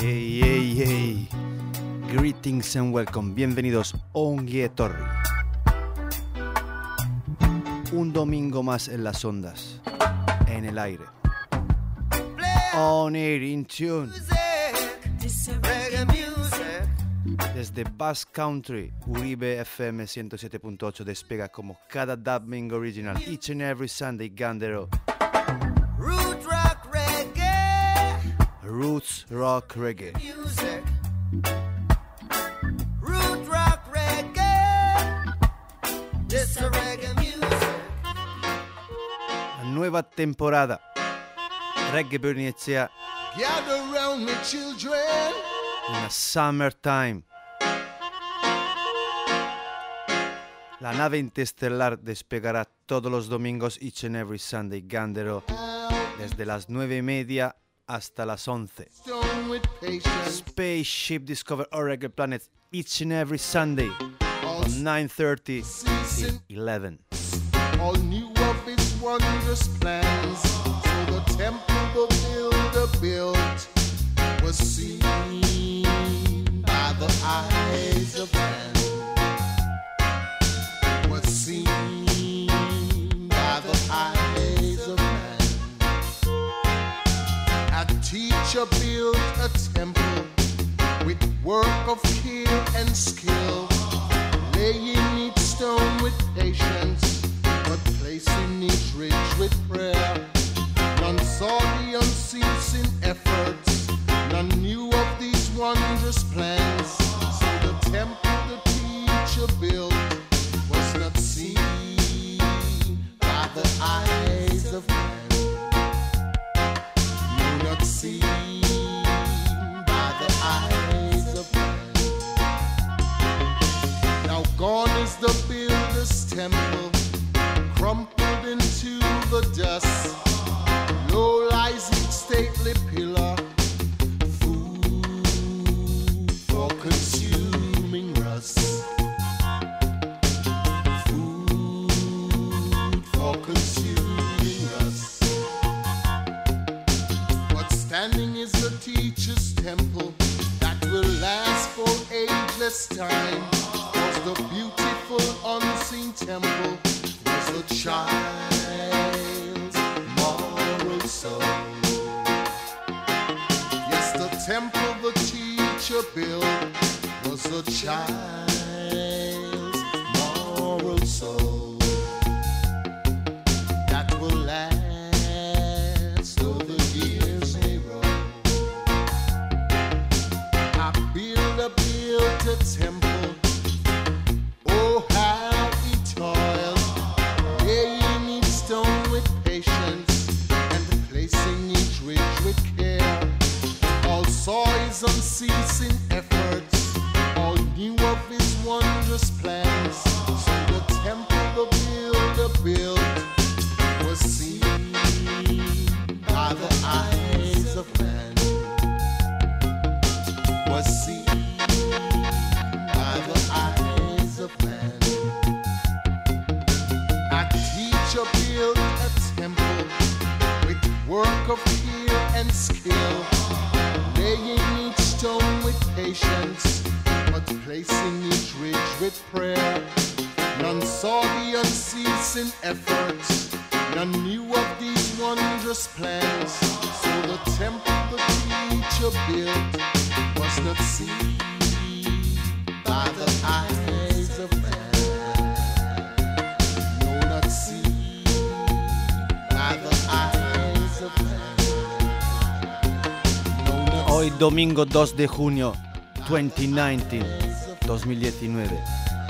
Hey, hey, hey. Greetings and welcome. Bienvenidos a Torri. Un domingo más en las ondas, en el aire. On air, in tune. Desde Bass Country, Uribe FM 107.8 despega como cada dubbing original each and every Sunday Gandero. Roots Rock Reggae. music. Root rock reggae. This a reggae music. La nueva temporada. Reggae per iniziare Gather round me, children. una summertime. La nave interestelar despegará todos los domingos each and every Sunday Gandero desde las 9 y media hasta las 11. Stone with. Spaceship Discover Oracle Planet each and every Sunday from 9.30 Season till 11. all new of its wondrous plans. So the temple the builder built was seen by the eyes of man. Teacher built a temple with work of care and skill, laying each stone with patience, but placing each ridge with prayer. None saw the unceasing efforts, none knew of these wondrous plans. So the temple the teacher built was not seen by the eyes of man. Crumpled into the dust. Low lies its stately pillar, ageless time. Was the beautiful unseen temple, was the child's moral soul. Yes, the temple the teacher built was the child's domingo 2 de junio 2019, 2019.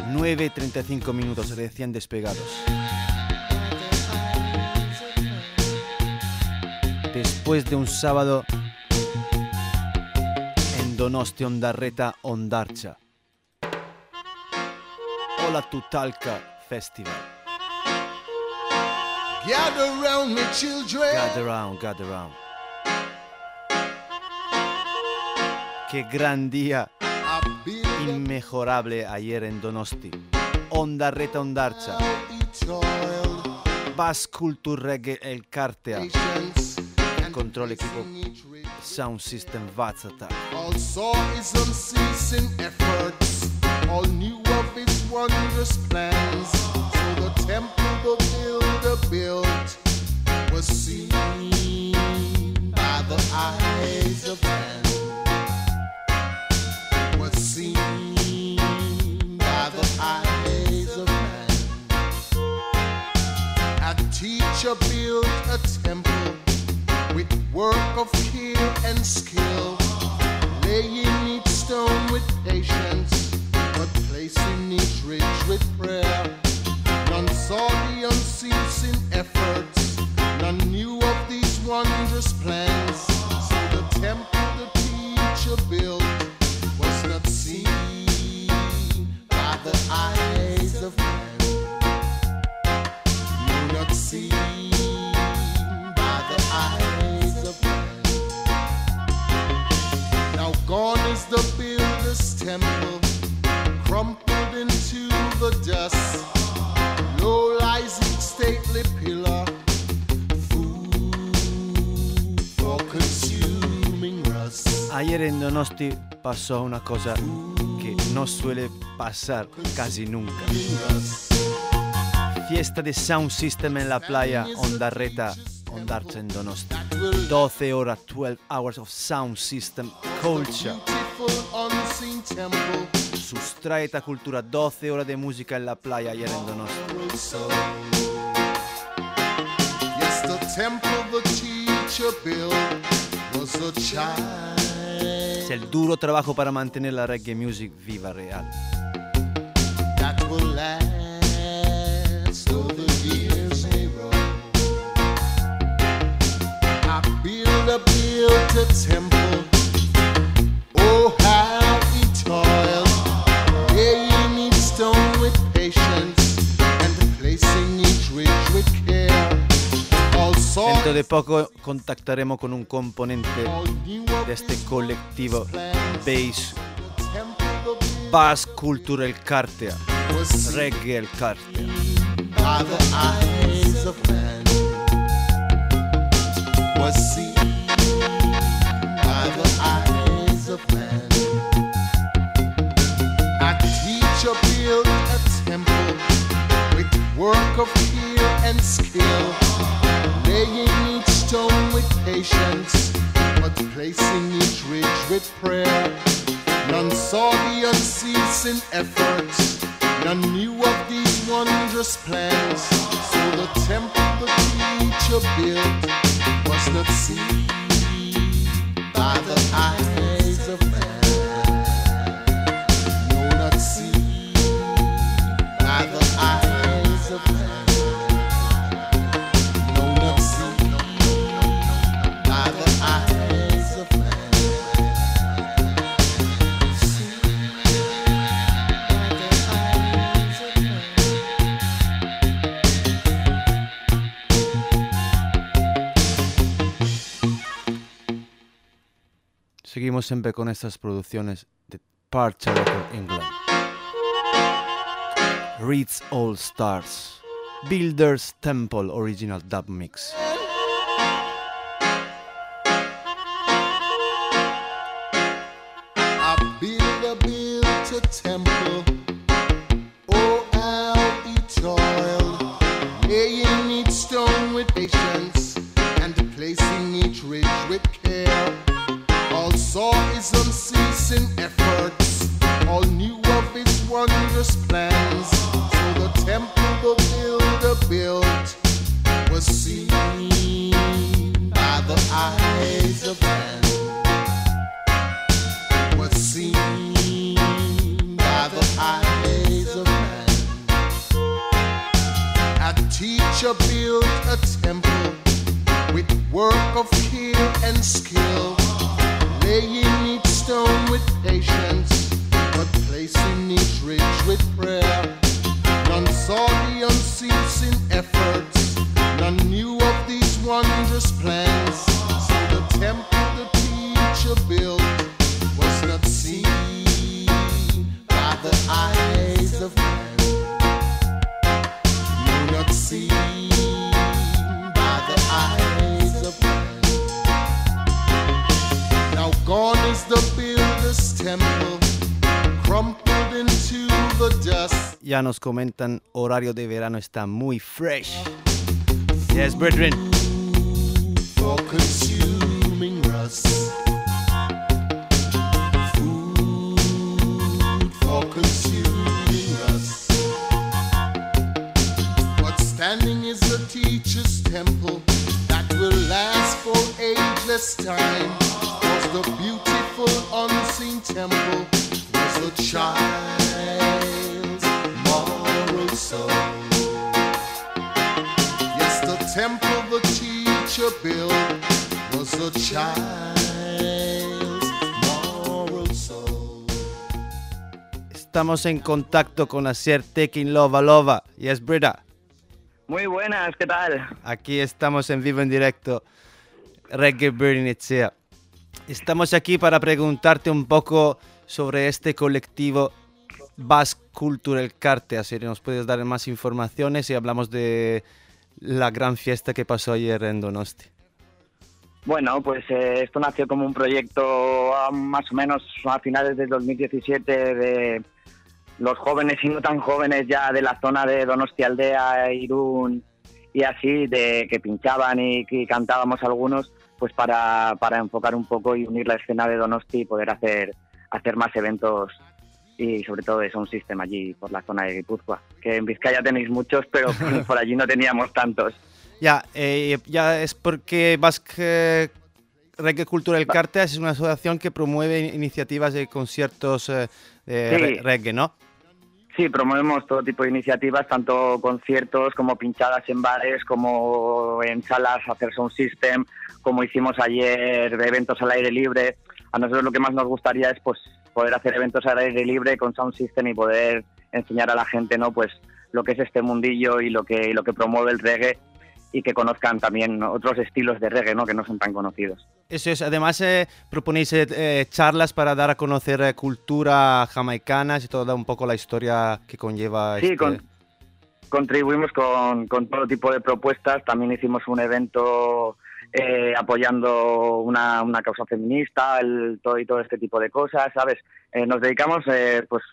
9.35 minutos recién despegados. Después de un sábado en Donosti Ondarreta Ondarcha. Hola Tutalca Festival. Gather round me, children. Gather round, gather round. Qué gran día inmejorable ayer en Donosti. Ondarreta Ondarcha. out each Bass Culture Reggae El Cartea. control equipo Sound System his unceasing efforts, all knew of his wondrous plans. So the temple the builder built was seen by the eyes of man. Teacher built a temple with work of care and skill, laying each stone with patience, but placing each ridge with prayer. None saw the unceasing efforts, pasó una cosa que no suele pasar casi nunca. Fiesta de Sound System en la playa Ondarreta, Ondarcha en Donosti. 12 horas, 12 hours of Sound System Culture. Temple. Sustraeta cultura, 12 horas de música en la playa ayer en Donosti. Es el duro trabajo para mantener la reggae music viva real. Dentro de poco contactaremos con un componente de este colectivo Bass, Bass was seen Reggae El with work of care and skill, laying each stone with patience, but placing each ridge with prayer. None saw the unceasing efforts, none knew of these wondrous plans. So the temple the teacher built was not seen by the eyes of man. Seguimos siempre con estas producciones de Parcha Record England. Reeds All Stars. Builders Temple Original Dub Mix. A temple. Comentan, horario de verano está muy fresh. Yes, brethren. for consuming rust. Estamos en contacto con Asier Tekin Lova Lova. Yes, Brita. Muy buenas, ¿qué tal? Aquí estamos en vivo en directo. Reggae Burning Itzea. Estamos aquí para preguntarte un poco sobre este colectivo Basque Cultural Carte. Así que nos puedes dar más informaciones y hablamos de la gran fiesta que pasó ayer en Donosti. Bueno, pues eh, esto nació como un proyecto ah, más o menos a finales del 2017 de los jóvenes y no tan jóvenes ya de la zona de Donosti Aldea, Irún y así, de que pinchaban y que cantábamos algunos, pues para, para enfocar un poco y unir la escena de Donosti y poder hacer, hacer más eventos y sobre todo de Sound System allí por la zona de Guipúzcoa. Que en Vizcaya tenéis muchos, pero por allí no teníamos tantos. Ya, eh, ya es porque Basque Reggae Cultural Carte es una asociación que promueve iniciativas de conciertos eh, de Sí. reggae, ¿no? Sí, promovemos todo tipo de iniciativas, tanto conciertos como pinchadas en bares, como en salas, hacer sound system, como hicimos ayer, eventos al aire libre. A nosotros lo que más nos gustaría es pues poder hacer eventos al aire libre con sound system y poder enseñar a la gente, ¿no? Pues lo que es este mundillo y lo que y lo que promueve el reggae y que conozcan también otros estilos de reggae, ¿no? Que no son tan conocidos. Eso es, además eh, proponéis eh, eh, charlas para dar a conocer eh, cultura jamaicana y toda un poco la historia que conlleva Sí, este... con- contribuimos con, con todo tipo de propuestas. También hicimos un evento eh, apoyando una, una causa feminista, el, todo y todo este tipo de cosas, ¿sabes? Eh, nos dedicamos eh, pues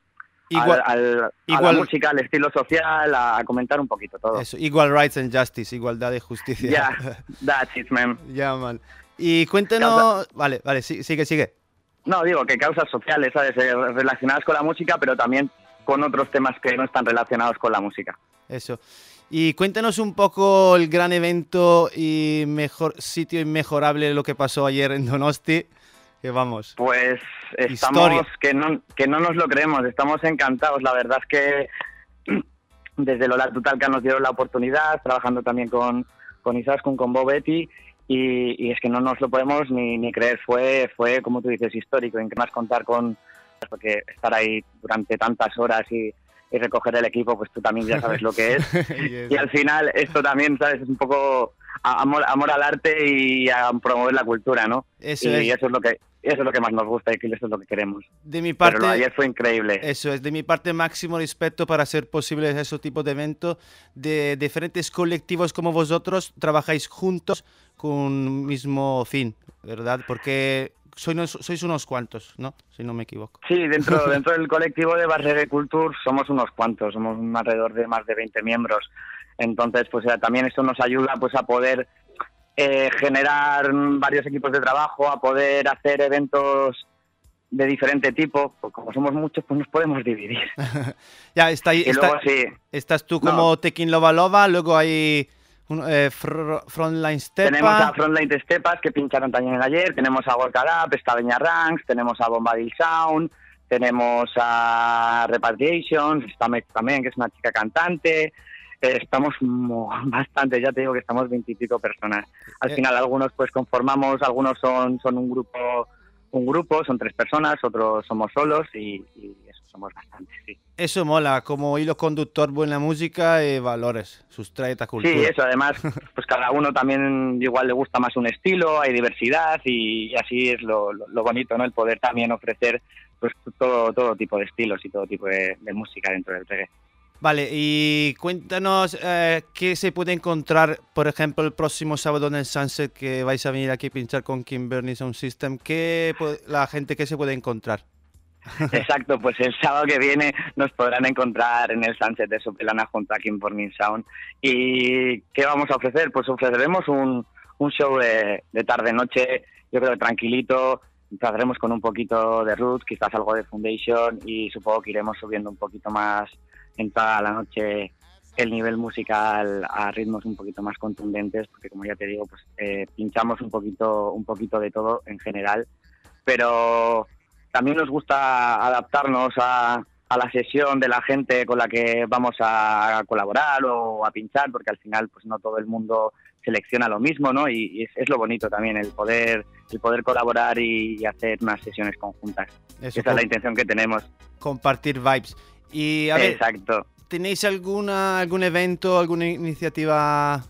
Igual- al- al- a igual- la música, al estilo social, a, a comentar un poquito todo. Eso, Equal Rights and Justice, igualdad y justicia. Ya, that's it, man. Ya, man. Y cuéntanos... Vale, vale, sí- sigue, sigue. No, digo que causas sociales, ¿sabes? Eh, relacionadas con la música, pero también con otros temas que no están relacionados con la música. Eso. Y cuéntanos un poco el gran evento y mejor sitio inmejorable lo que pasó ayer en Donosti. Que vamos. Pues estamos Historia. que no, que no nos lo creemos, estamos encantados. La verdad es que desde Lola Tutalca nos dieron la oportunidad, trabajando también con, con Isaskun, con Bobetti, y, y es que no nos lo podemos ni, ni creer. Fue, fue, como tú dices, histórico. En que más contar con, porque estar ahí durante tantas horas y, y recoger el equipo, pues tú también ya sabes lo que es. Y al final esto también, ¿sabes? Es un poco amor, amor al arte y a promover la cultura, ¿no? Eso y es. eso es lo que eso es lo que más nos gusta y que eso es lo que queremos. De mi Pero lo de parte, ayer fue increíble. eso es de mi parte máximo respeto para hacer posibles ese tipo de eventos. De diferentes colectivos como vosotros trabajáis juntos con un mismo fin, ¿verdad? Porque sois unos, sois unos cuantos, ¿no? Si no me equivoco. Sí, dentro dentro del colectivo de Barregue Culture somos unos cuantos, somos alrededor de más de 20 miembros. Entonces, pues eh, también esto nos ayuda pues a poder eh, generar varios equipos de trabajo, a poder hacer eventos de diferente tipo. Pues como somos muchos, pues nos podemos dividir. Ya, está ahí, Y está- luego sí, estás tú No. como Tekin Lova Lova, luego hay un, eh, Fr- Frontline Tenemos a. Frontline Stepas que pincharon también el ayer, tenemos a Gorka está Beña Ranks, tenemos a Bombadil Sound, tenemos a Repatriations, está Meg también, que es una chica cantante. Eh, estamos mo- bastante, ya te digo que estamos veintipico personas. Al Eh. final algunos pues conformamos, algunos son, son un grupo, un grupo, son tres personas, otros somos solos y, y eso somos bastantes, sí. Eso mola, como hilo conductor, buena música y valores, sustrae a cultura. Sí, eso además, pues cada uno también igual le gusta más un estilo, hay diversidad y, y así es lo, lo- lo bonito, ¿no? El poder también ofrecer pues todo, todo tipo de estilos y todo tipo de, de música dentro del reggae. Vale, y cuéntanos eh, qué se puede encontrar, por ejemplo, el próximo sábado en el Sunset que vais a venir aquí a pinchar con Kim Bernie Sound System. ¿Qué la gente qué se puede encontrar? Exacto, pues el sábado que viene nos podrán encontrar en el Sunset de Sopelana junto a Kim Morning Sound. ¿Y qué vamos a ofrecer? Pues ofreceremos un, un show de, de tarde-noche, yo creo que tranquilito, empezaremos con un poquito de Roots, quizás algo de Foundation y supongo que iremos subiendo un poquito más en toda la noche el nivel musical a ritmos un poquito más contundentes, porque como ya te digo, pues eh, pinchamos un poquito, un poquito de todo en general, pero también nos gusta adaptarnos a, a la sesión de la gente con la que vamos a colaborar o a pinchar, porque al final pues no todo el mundo selecciona lo mismo, ¿no? Y, y es, es, lo bonito también, el poder, el poder colaborar y, y hacer unas sesiones conjuntas. Eso, Esa es la intención que tenemos. Compartir vibes. Y a ver, Exacto. ¿tenéis alguna, algún evento, alguna iniciativa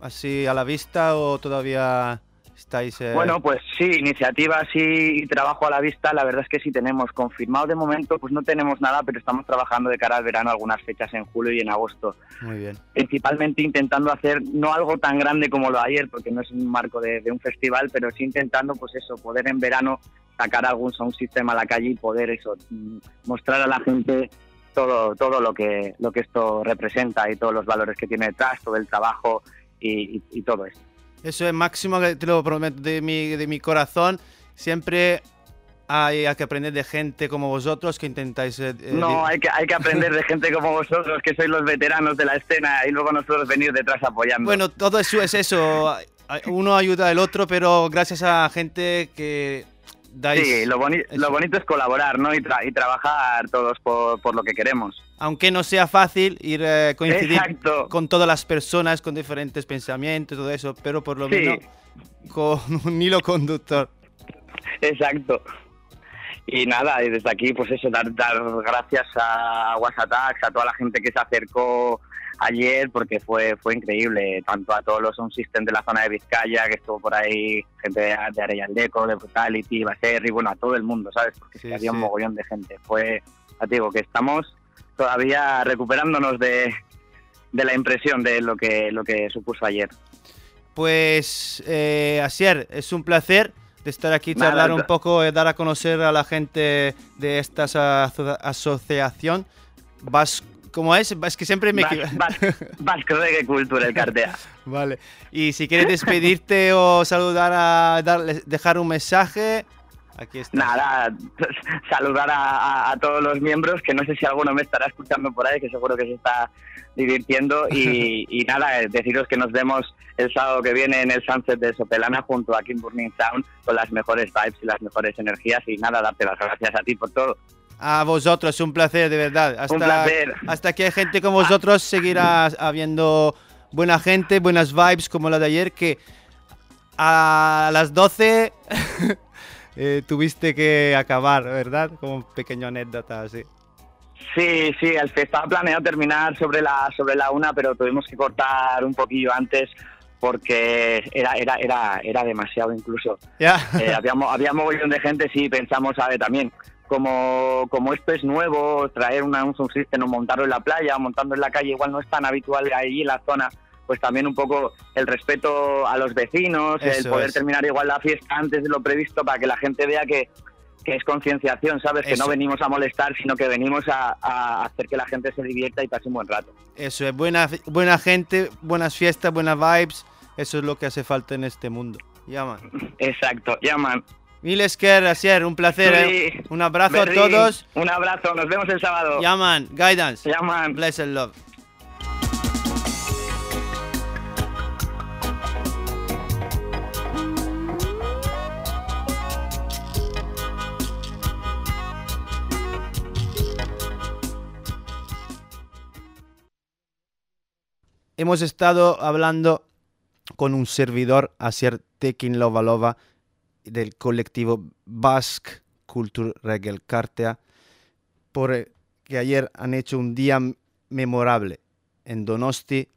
así a la vista o todavía estáis...? Eh... Bueno, pues sí, iniciativas y trabajo a la vista, la verdad es que sí tenemos. Confirmado de momento, pues no tenemos nada, pero estamos trabajando de cara al verano algunas fechas en julio y en agosto. Muy bien. Principalmente intentando hacer no algo tan grande como lo de ayer, porque no es un marco de, de un festival, pero sí intentando, pues eso, poder en verano sacar algún sound system a la calle y poder eso, mm, mostrar a la gente todo, todo lo que lo que esto representa y todos los valores que tiene detrás, todo el trabajo y, y, y todo eso. Eso es máximo, te lo prometo de mi, de mi corazón. Siempre hay, hay, que aprender de gente como vosotros que intentáis... Eh, no, hay que, hay que aprender de gente como vosotros, que sois los veteranos de la escena y luego nosotros venir detrás apoyando. Bueno, todo eso es eso. Uno ayuda al otro, pero gracias a gente que Dais, sí, lo, boni lo, bonito es colaborar ¿no? y, tra y trabajar todos por, por, lo que queremos. Aunque no sea fácil ir eh, coincidir Exacto. con todas las personas con diferentes pensamientos, todo eso, pero por lo sí. menos con un hilo conductor. Exacto. Y nada, y desde aquí, pues eso, dar, dar gracias a WhatsApp, a toda la gente que se acercó ayer porque fue fue increíble, tanto a todos los sound de la zona de Vizcaya, que estuvo por ahí gente de, de Arellandeco, de Brutality, Baserri, bueno, a todo el mundo, ¿sabes? Porque sí, había sí. un mogollón de gente. Fue, ya te digo, que estamos todavía recuperándonos de, de la impresión de lo que, lo que supuso ayer. Pues, eh, Asier, es un placer de estar aquí, charlar Nada, un poco, eh, dar a conocer a la gente de esta aso asociación. Vas ¿Cómo es? Es que siempre me equivoco. Vasco Reggae Cultura, el Cartea. vale. Y si quieres despedirte o saludar a darle, dejar un mensaje, aquí está. Nada, saludar a, a, a, todos los miembros, que no sé si alguno me estará escuchando por ahí, que seguro que se está divirtiendo. Y, y nada, deciros que nos vemos el sábado que viene en el Sunset de Sopelana junto a Kim Burning Sound con las mejores vibes y las mejores energías. Y nada, darte las gracias a ti por todo. A vosotros, un placer, de verdad. Hasta, un placer. Hasta que hay gente como vosotros seguirá habiendo buena gente, buenas vibes como la de ayer, que a las 12 eh, tuviste que acabar, ¿verdad? Como un pequeño anécdota así. Sí, sí, estaba planeado terminar sobre la, sobre la una, pero tuvimos que cortar un poquillo antes porque era era era era demasiado incluso. Yeah. Eh, había, había mogollón de gente, sí, pensamos, sabe, también como, como esto es nuevo, traer una, un system o montarlo en la playa, montando en la calle, igual no es tan habitual ahí en la zona, pues también un poco el respeto a los vecinos, Eso el poder es. terminar igual la fiesta antes de lo previsto para que la gente vea que, que es concienciación, ¿sabes? Eso. Que no venimos a molestar, sino que venimos a, a, hacer que la gente se divierta y pase un buen rato. Eso es, buena, buena gente, buenas fiestas, buenas vibes, eso es lo que hace falta en este mundo. Llaman. Exacto, llaman. Miles Asier, un placer. ¿eh? Un abrazo a todos. Un abrazo, nos vemos el sábado. Llaman, guidance. Llaman. Bless and love. Hemos estado hablando con un servidor, Asier Tekin Lovalova, del colectivo Basque Culture Regel Cartea, por que ayer han hecho un día memorable en Donosti,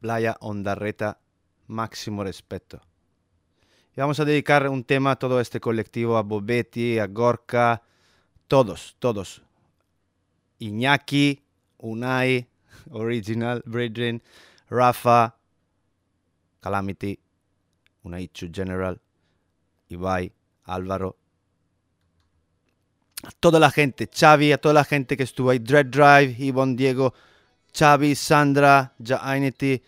Playa Ondarreta, máximo respeto. Y vamos a dedicar un tema a todo este colectivo, a Bobetti, a Gorka, todos, todos. Iñaki, Unai, Original, Bridging, Rafa, Calamity, Unaichu General, Ibai, Álvaro, a toda la gente, Xavi, a toda la gente que estuvo ahí, Dread Drive, Ivonne, Diego, Xavi, Sandra, Jainity,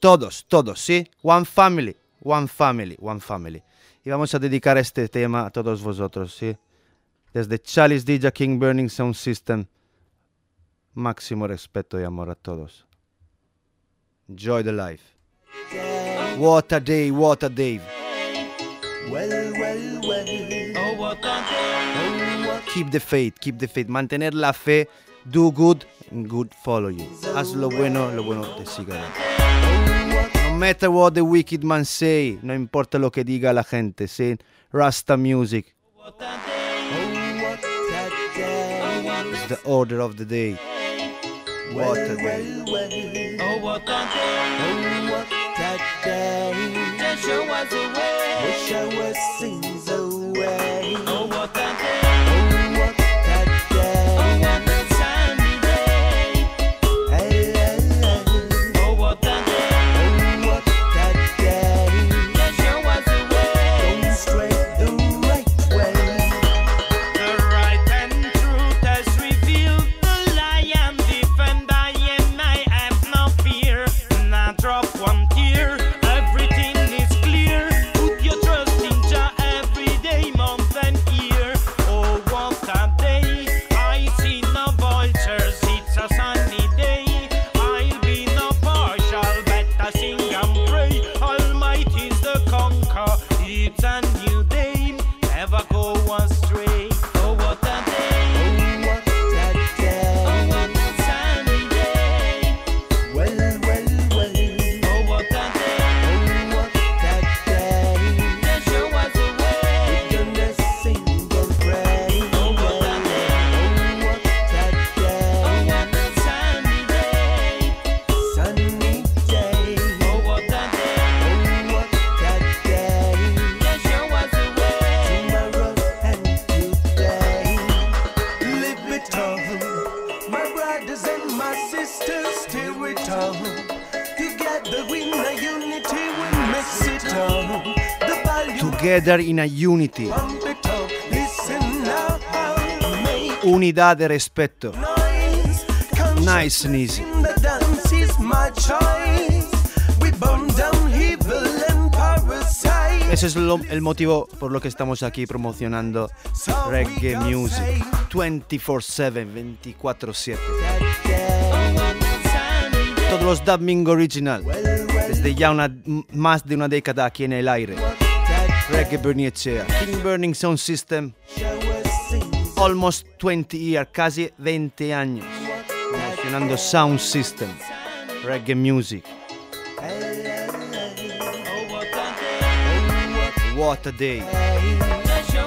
todos, todos, ¿sí? One family, one family, one family. Y vamos a dedicar este tema a todos vosotros, ¿sí? Desde Chalice DJ King Burning Sound System, máximo respeto y amor a todos. Enjoy the life. What a day, what a day. Well, well, well. Oh, keep the faith, keep the faith. Mantener la fe. Do good, and good follow you. Haz lo bueno, lo bueno te siga. No matter what the wicked man say, no importa lo que diga la gente, say Rasta music. It's the order of the day. Oh, what a day. Together in a unity. Unidad de respeto. Nice and easy. Ese es lo- el motivo por lo que estamos aquí promocionando reggae music say 24/7, 24/7. that day. Todos los dubbing original, desde ya una, más de una década aquí en el aire. Reggae Bernicea, King Burning Sound System, almost 20 years, casi 20 años, promocionando Sound System, Reggae Music. What a day.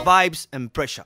Vibes and pressure.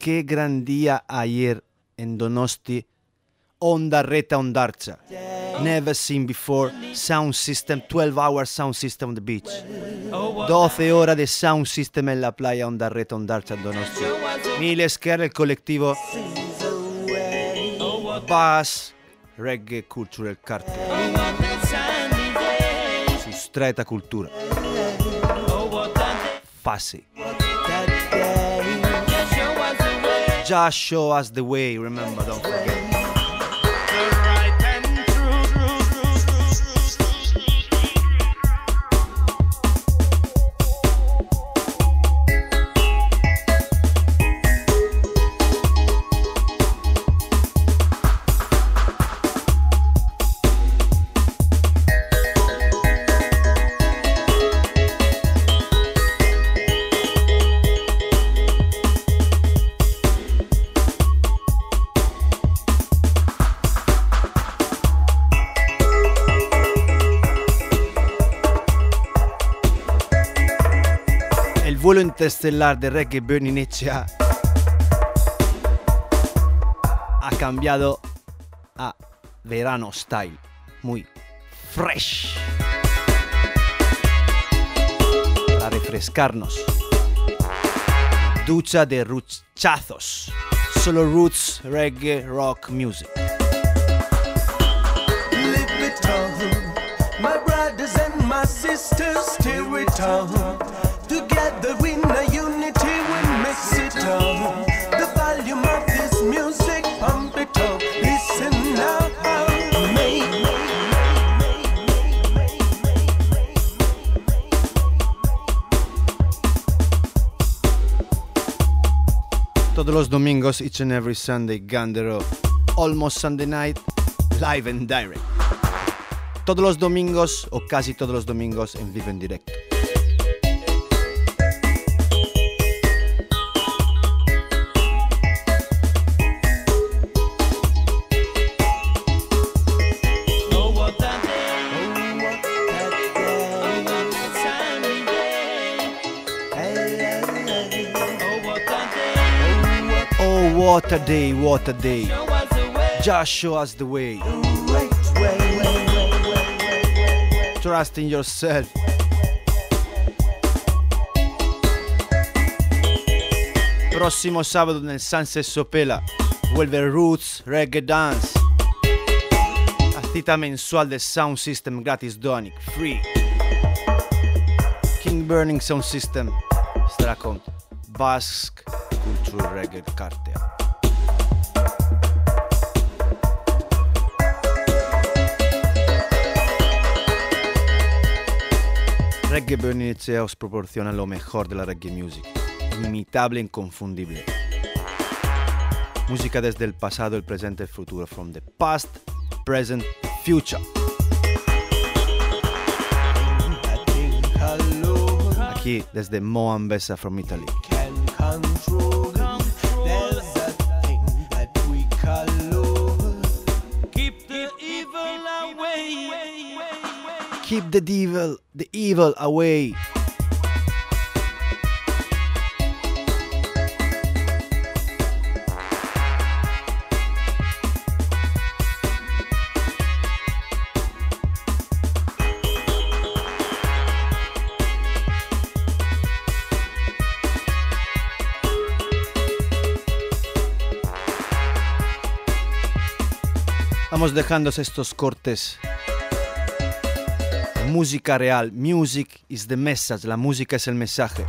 qué gran día ayer en Donosti. Onda Reta Ondarcha. Never seen before. Sound system, 12 hour sound system on the beach. 12 horas de sound system en la playa Onda Reta Ondarcha Donosti. Miles que era el colectivo Bass Reggae Cultural Cartel. Sustraeta cultura. Fase. Just show us the way, remember, don't forget. Vuelo interestelar de Reggae Burning H.A. ha cambiado a verano style, muy fresh. Para refrescarnos. Ducha de ruchazos. Solo roots, reggae, rock music. Sisters, steer it. Todos los domingos, each and every Sunday, Gandero. Almost Sunday night, live and direct. Todos los domingos, o casi todos los domingos, en vivo en directo. Day, what a day. Just show us the way. Trust in yourself. Próximo sábado nel Sunset Sopela vuelve Roots Reggae Dance. La cita mensual del Sound System gratis Donic, free. King Burning Sound System estará con Basque Culture Reggae Cartel. Reggae Burning Echea os proporciona lo mejor de la reggae music, inimitable e inconfundible. Música desde el pasado, el presente y el futuro, from the past, present, future. Aquí desde Moan Besa from Italy. Keep the devil, the evil away. Vamos dejando estos cortes Música real. Music is the message. La música es el mensaje.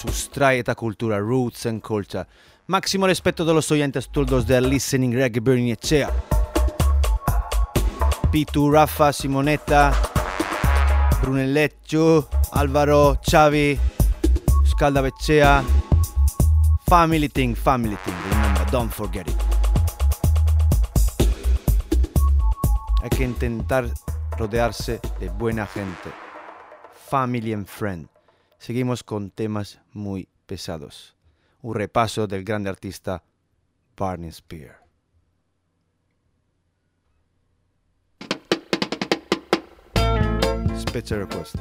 Sustrae esta cultura, roots and culture. Máximo respeto de los oyentes todos de Listening Reggae Burning Echea. Pitu, Rafa, Simonetta, Brunelleccio, Álvaro, Xavi, Scalda Vecchea. Family thing, family thing. Remember, don't forget it. Hay que intentar rodearse de buena gente. Family and friend. Seguimos con temas muy pesados. Un repaso del grande artista Barney Spear. Special request.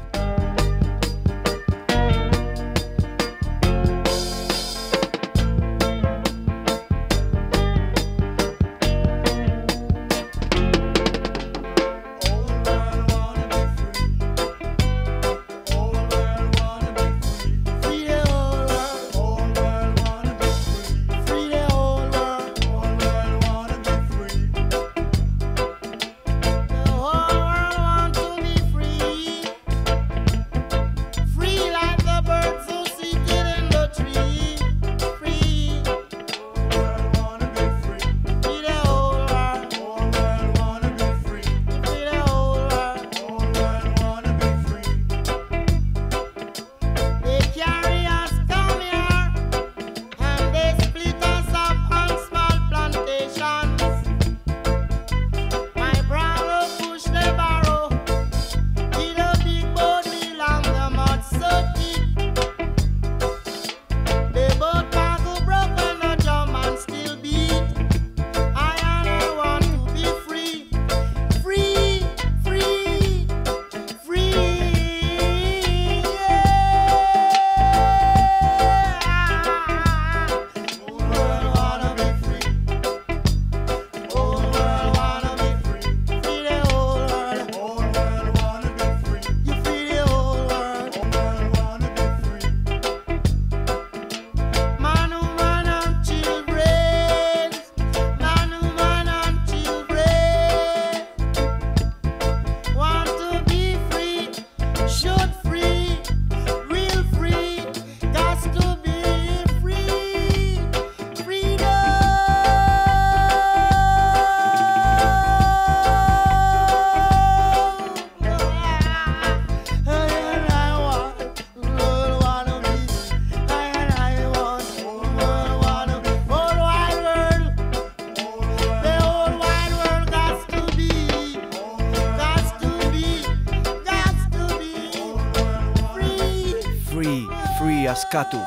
Askatu.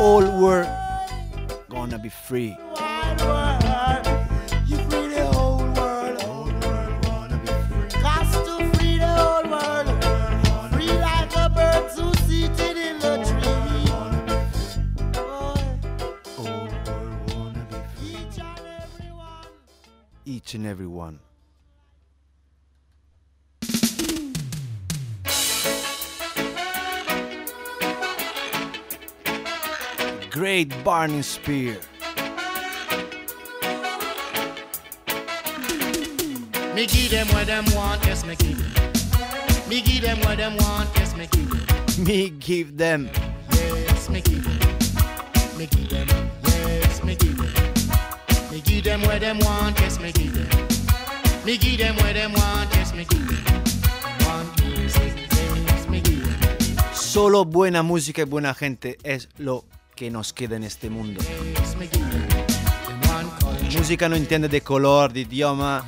All were gonna be free. Burning spear. Me give them what them want, yes, me give them. Me give them what them want, yes, me give them. Me give them. Yes, me give them. Me give them. Yes, me give them. Me give them what them want, yes, me give them. Me give them what them want, yes, me give them. Want music, yes, me give them. Solo buena música y buena gente es lo que nos queda en este mundo. Música no entiende de color, de idioma.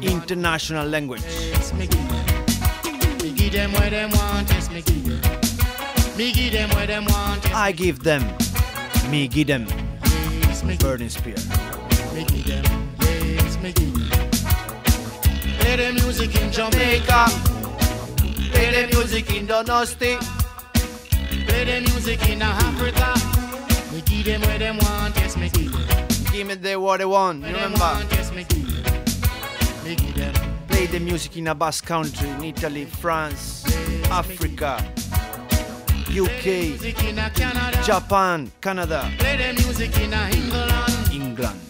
International language. I give them, me give them, Burning Spear. Play the music in Jamaica, play the music in Donosti. Play the music in Africa. Me give them what them want, yes, me give them. Give me the what they want. Them Remember, want, yes, me give them. Me give them, play the music in a Basque country, in Italy, France, Africa, UK, Canada. Japan, Canada, Play the music in England. England.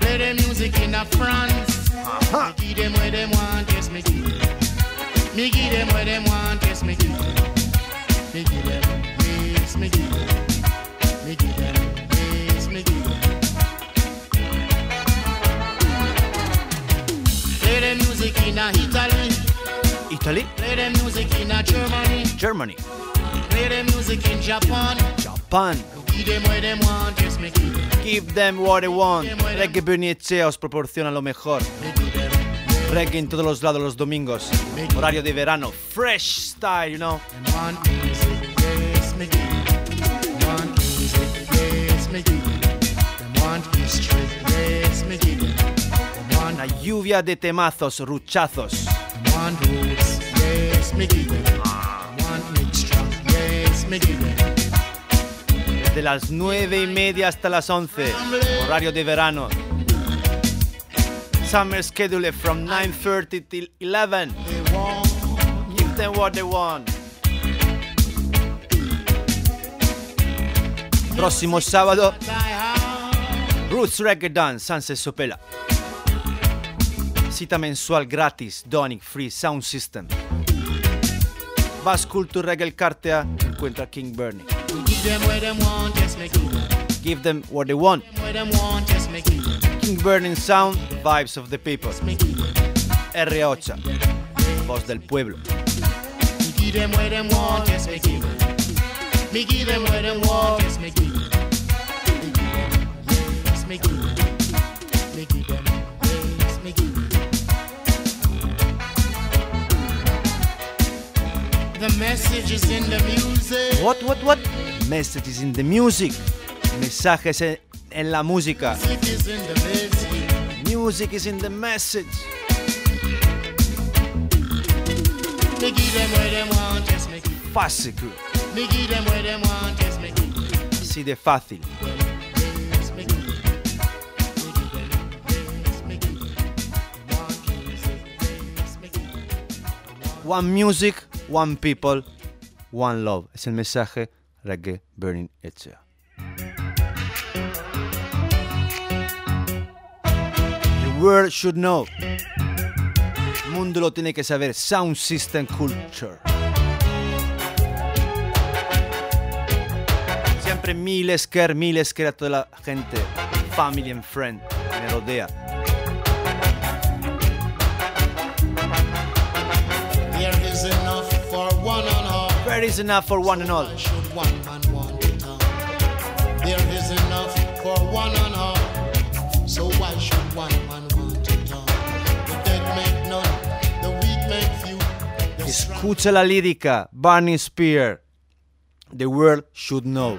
Play the music in France. Me give them what them want, yes, me give them. Me give them what them want, yes, me give them. Me give them, Italy. Play the music in Germany. Germany, Play the music in Japan. Japan. Give them what them want, yes, me give them. Give them what they want. Reggae Bernicea os proporciona lo mejor. Reggae en todos los lados los domingos. Horario de verano. Fresh style, you know. Me them. Yes, me them. Want, Una lluvia de temazos, ruchazos. them want roots, yes, me give them. Them want mixture, yes, me give them. De las nueve y media hasta las 11. Horario de verano. Summer schedule from 9.30 till 11. They want, Give them what they want. Próximo sábado. Roots Reggae Dance, Sunset Sopela. Cita mensual gratis, Donic Free Sound System. Bass Culture Reggae Cartea, encuentra King Bernie. Give them what they want. King Burning Sound, Vibes of the People. Me give them. R8, voz del pueblo. Me give them what them want, yes, me give them. Me give them yes, me give them. Me give them, yes, me give them. Me give them, yes, me give them. The message is in the music. What, what, what? Messages in the music. Mensajes en, en la música. Music is in the message. Music is in the message. Them what them want, yes, me give Fácil. Así de fácil. One music, one people, one love. Es el mensaje Reggae Burning Echea. The world should know. El mundo lo tiene que saber. Sound System Culture. siempre mil scare, mil scare a toda la gente, family and friend, me rodea. There is enough for one and all. There is enough for one and all. There is enough for one and all. So why should one man want it all? The dead make none, the weak make few. Escucha la lírica, Barney Spear. the world should know.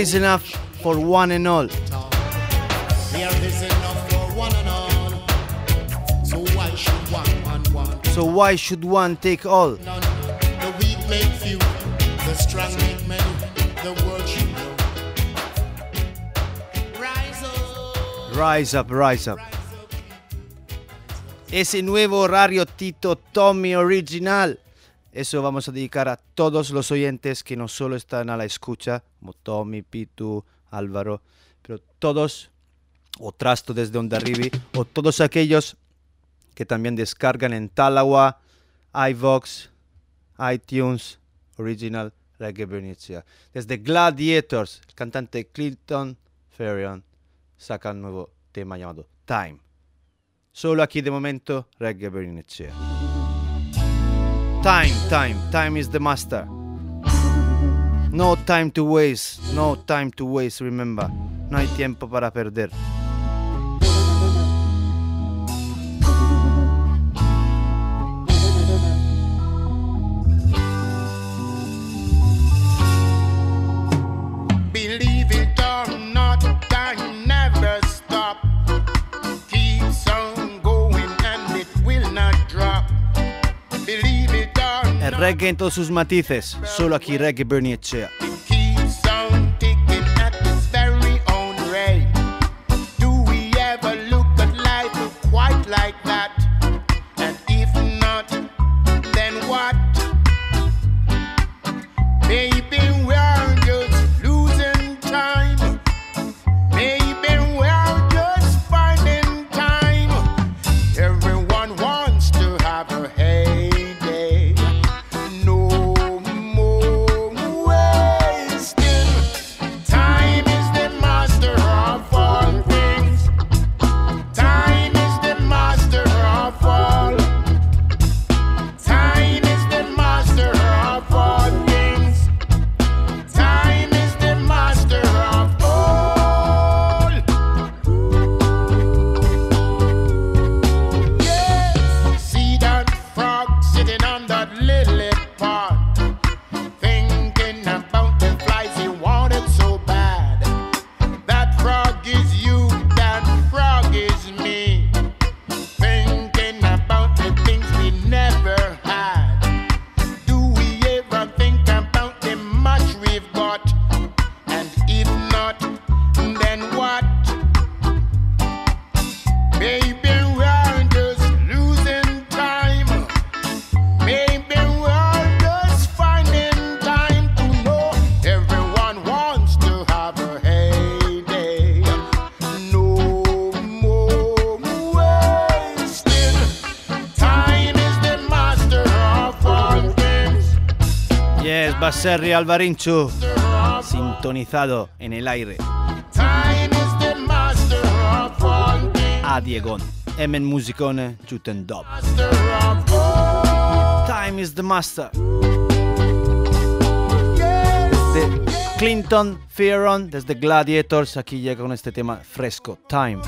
is enough for one and all. So why should one take all? The weak make few, the strong make many, the world should know. Rise up. Rise up, rise up. Ese nuevo horario Tito Tommy Original. Eso vamos a dedicar a todos los oyentes que no solo están a la escucha, como Tommy, Pitu, Álvaro, pero todos, o Trasto desde Ondarribi, o todos aquellos que también descargan en Talawa, iVox, iTunes, Original, Reggae Bernicia. Desde Gladiators, el cantante Clinton Ferrion saca un nuevo tema llamado Time. Solo aquí de momento, Reggae Time, time, time is the master. No time to waste, no time to waste, remember. No hay tiempo para perder. Reggae en todos sus matices. Solo aquí Reggae Bernie Echea. Serri Alvarinchu, sintonizado en el aire. A Diegon, Emen Musicone, Juten Dob. Time is the master. De Clinton Fearon, desde Gladiators, aquí llega con este tema fresco, Time.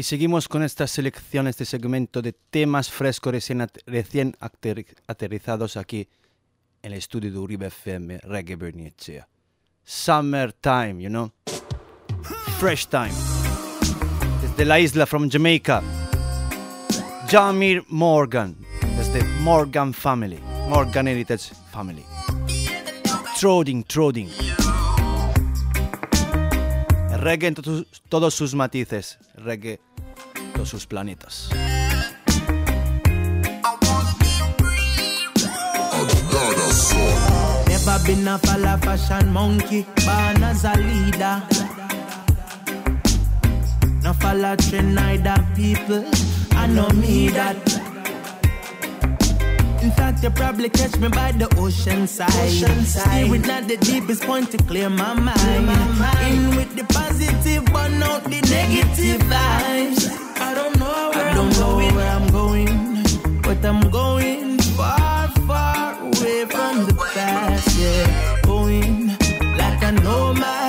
Y seguimos con esta selección, este segmento de temas frescos recién, aterrizados aquí en el estudio de Uribe FM, Reggae Bernicea. Summer time, you know? Fresh time. Desde la isla, from Jamaica. Jamir Morgan, desde Morgan Family, Morgan Heritage Family. Trading, trading. Reggae en todos sus matices. Reggae todos sus planetas. Never been a fella fashion monkey, born as a leader. No follow trend neither people, I know me that. In fact, you probably catch me by the ocean side. Ocean. Spirit not the deepest point to clear my mind. Clear my mind. In with the positive, but not the negative vibes. I don't know where I don't I'm know going. where I'm going, but I'm going far, far away from the past. Yeah, going like I know my.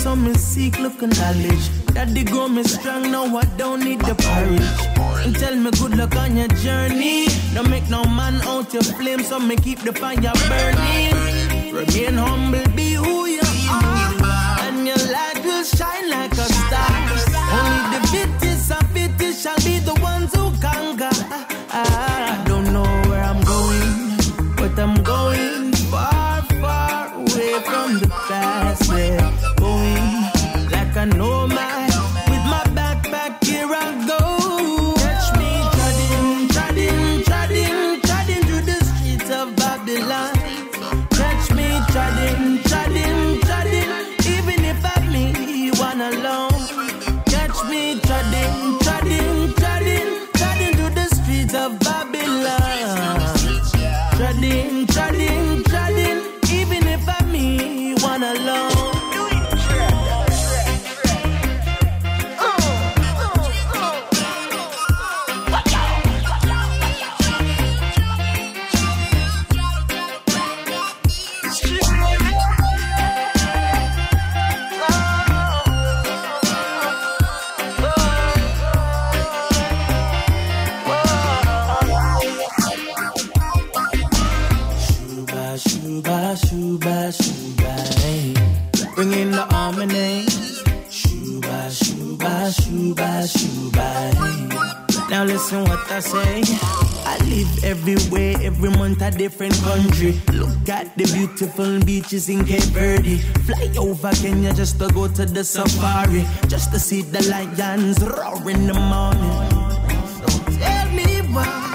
So me seek, look and knowledge. Daddy grow me strong, now I don't need the porridge. And tell me good luck on your journey. Don't make no man out your flame, so me keep the fire burning. Remain humble, Kenya just to go to the safari. Just to see the lions roar in the morning. So tell me why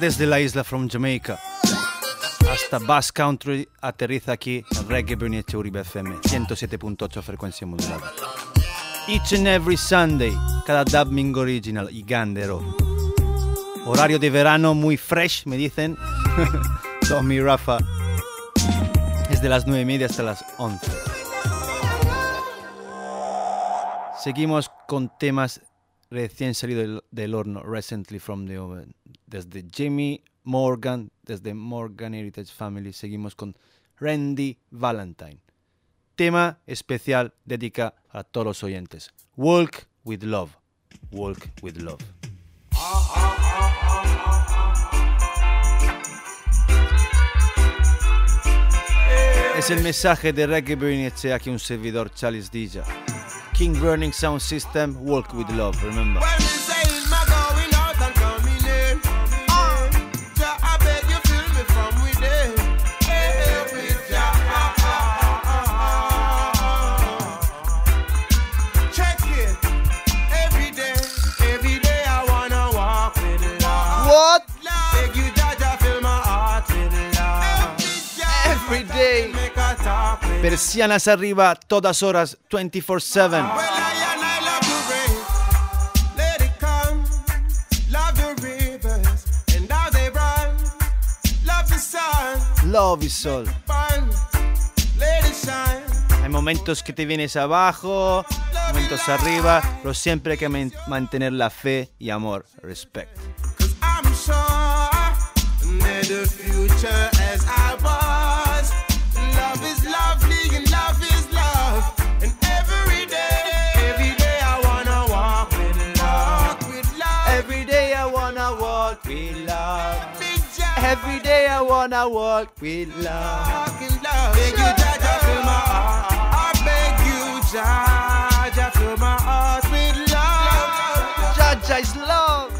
Desde la isla from Jamaica. Hasta Bass Country aterriza aquí Reggae Bernice Uribe FM 107.8 frecuencia modulada. Each and every Sunday, cada dubbing original y gandero. Horario de verano muy fresh, me dicen. Tommy Rafa. Es de las 9 y media hasta las 11. Seguimos con temas recién salidos del horno, recently from the oven. Desde Jimmy Morgan, desde Morgan Heritage Family, seguimos con Randy Valentine. Tema especial dedica a todos los oyentes. Walk with Love. Walk with Love. Es el mensaje de Reggae Bernice aquí un servidor Charles Dija. King Burning Sound System, Walk with Love, remember. Persianas arriba, todas horas, 24-7. Well, I and I love is shine. Hay momentos que te vienes abajo, momentos arriba, pero siempre hay que man- mantener la fe y amor. Respect. Every day I wanna walk with love. Love. Beg you, Jaja, fill my heart. I beg you, Jaja, fill my heart with love. Jaja is love.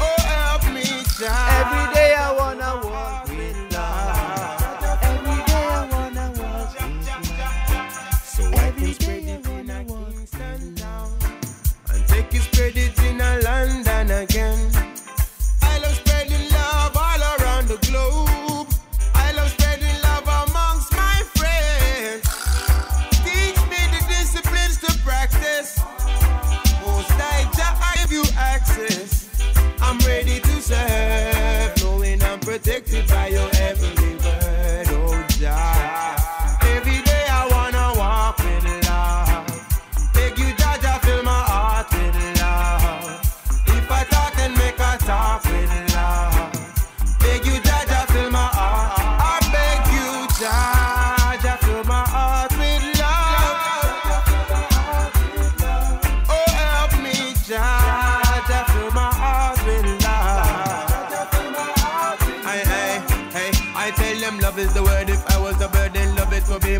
Oh, help me, Jaja. Every day I wanna walk with love. Every day I wanna walk with love. So I can spread it in a Kingston town and take it, spread it in a London again.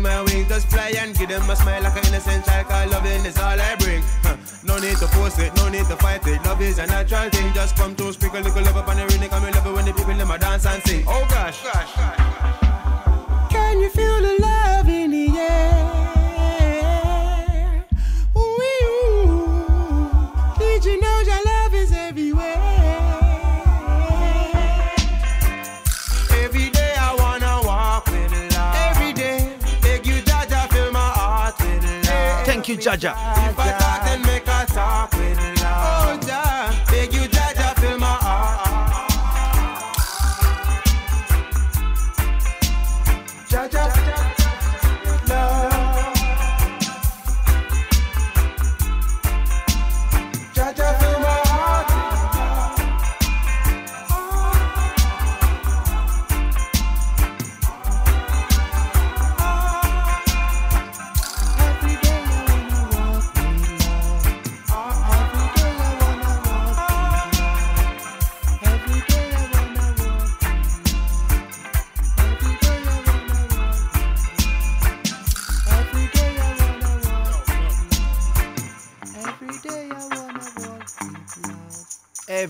My wings. Just fly and give them a smile like an innocent child. Cause loving is all I bring. Huh. No need to force it, no need to fight it. Love is a natural thing. Just come to sprinkle a little love up on the ring. Come and love it when the people in my dance and sing. Oh gosh, gosh. Can you feel the love Jaja.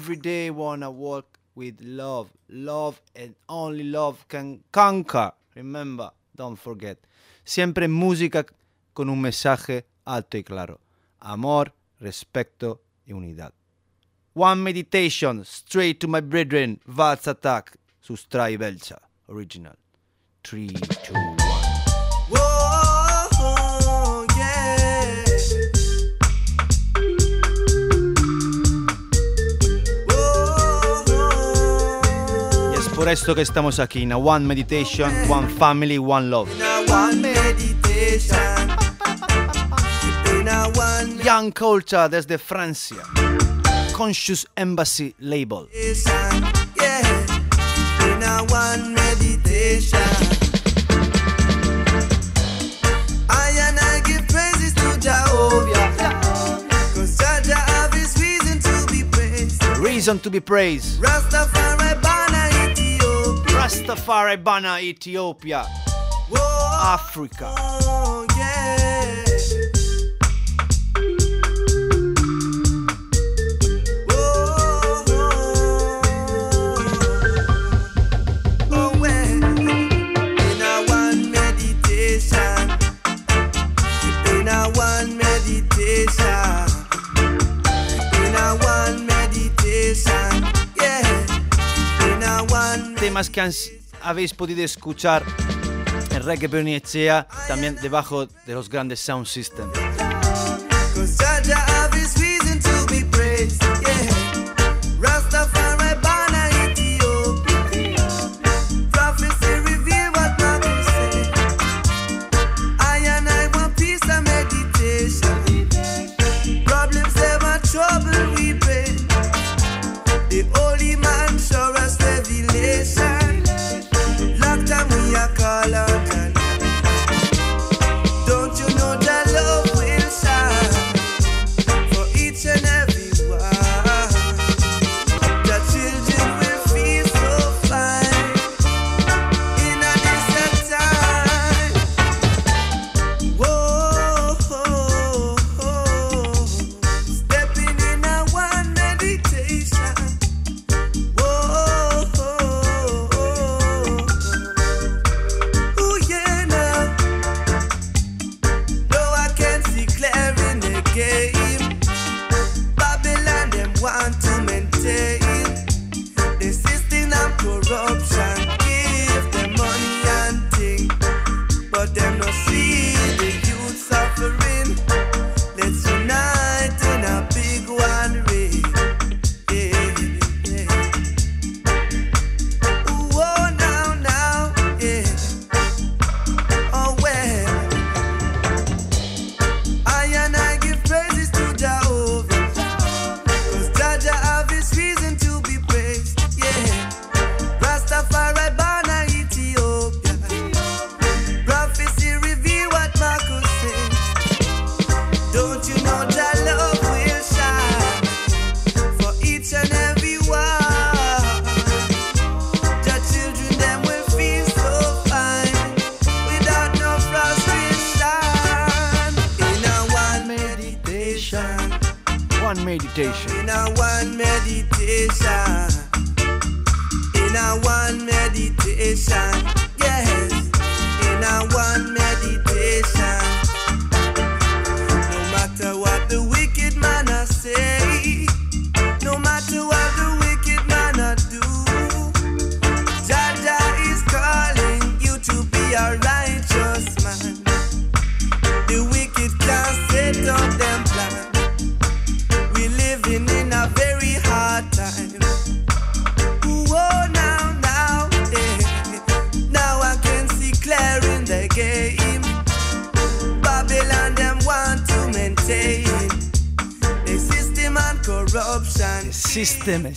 Every day wanna walk with love. Love and only love can conquer. Remember, don't forget. Siempre música con un mensaje alto y claro. Amor, respeto y unidad. One meditation, straight to my brethren, Vats Attack, Sustrai Belcha, original. 3, 2, Por esto que estamos aquí, in one meditation, one family, one love. Young Culture desde Francia. Conscious Embassy Label. Reason to be praised. Rastafari Rastafari Ethiopia, Africa. Temas que han- habéis podido escuchar en Reggae Bernicea, también debajo de los grandes sound systems.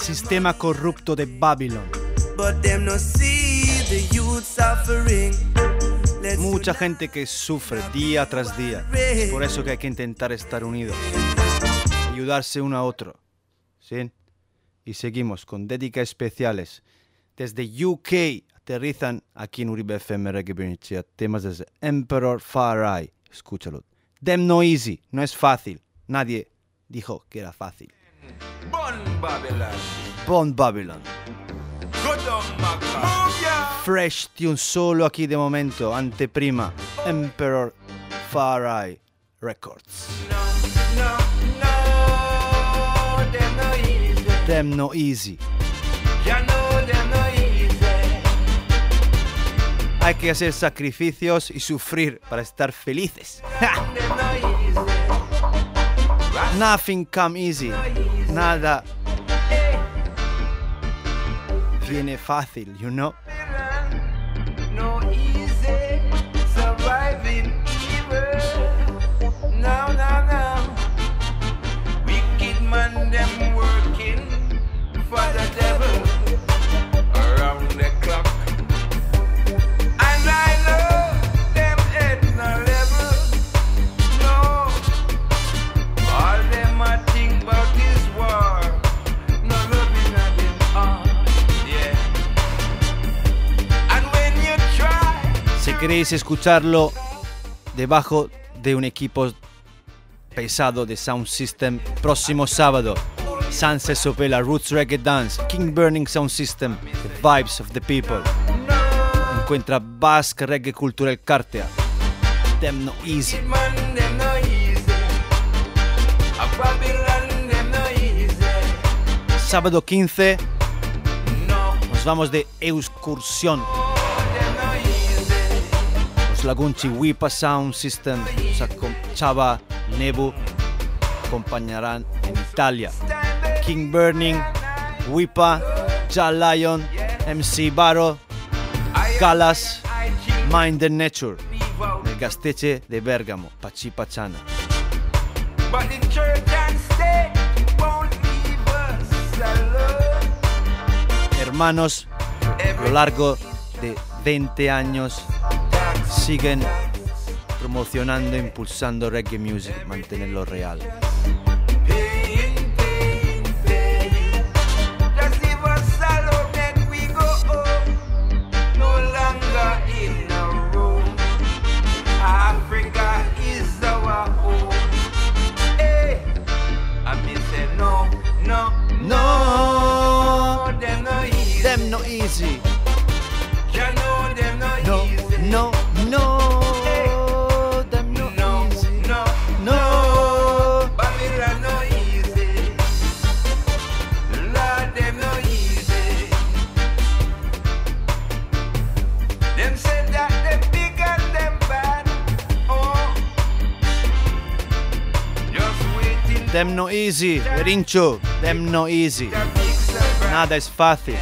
Sistema corrupto de Babylon. Mucha gente que sufre día tras día. Es por eso que hay que intentar estar unidos. Ayudarse uno a otro. ¿Sí? Y seguimos con dédicas especiales. Desde UK aterrizan aquí en Uribe FM Reggae temas desde Emperor Far Eye. Escúchalo. Them no easy. No es fácil. Nadie dijo que era fácil. Bun Babylon. Bond Babylon. Fresh tune solo aquí de momento. Anteprima. Emperor Far Eye Records. Them no easy. Hay que hacer sacrificios y sufrir para estar felices. Nothing come easy. Nada viene fácil, you know. Queréis escucharlo debajo de un equipo pesado de Sound System, próximo sábado, Sunset Sopela, Roots Reggae Dance, King Burning Sound System, The Vibes of the People. Encuentra Basque Reggae Cultural Cartea. Them no easy. Sábado 15 No, nos vamos de excursión. Lagunchi Wipa Sound System, Chava, Nebu, acompañarán en Italia. King Burning, Wipa, Ja Lion, MC Baro, Galas, Mind the Nature, el Gasteche de Bergamo, Pachipachana. Hermanos, a lo largo de 20 años siguen promocionando, impulsando reggae music, mantenerlo real. Them no easy, Rincho, Them no easy. Nada es fácil.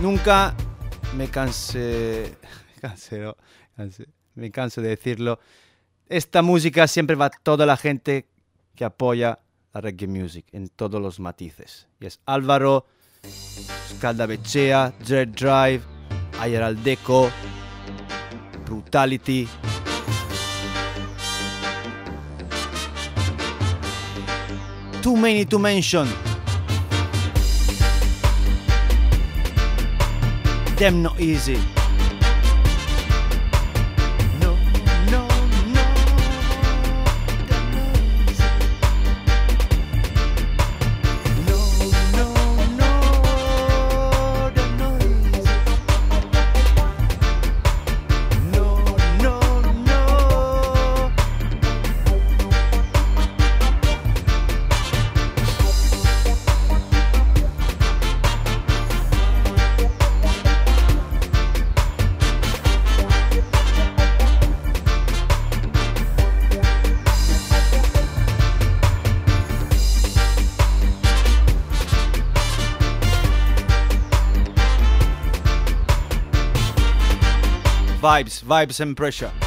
nunca me cansé, no, cansé, me canso de decirlo. Esta música siempre va a toda la gente que apoya la reggae music en todos los matices. Y es Álvaro, Scalda Bechea, Dread Drive, Ayeral Deco, Brutality. Too many to mention. Them not easy. Vibes, vibes and pressure.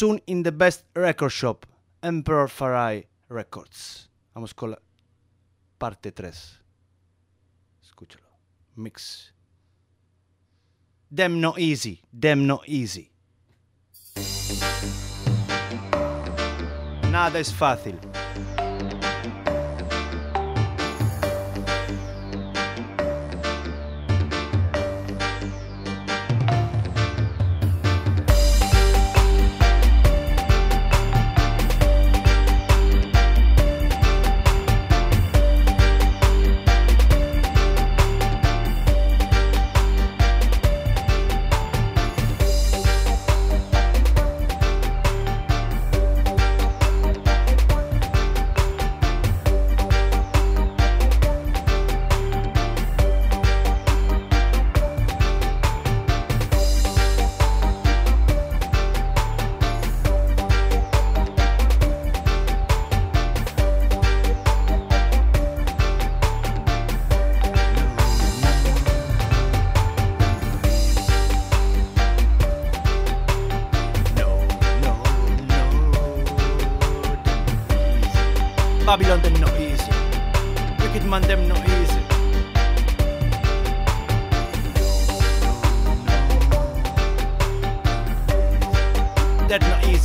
Soon in the best record shop, Emperor Farai Records. Vamos con la parte 3. Escúchalo. Mix. Them no easy, them no easy. Nada es fácil.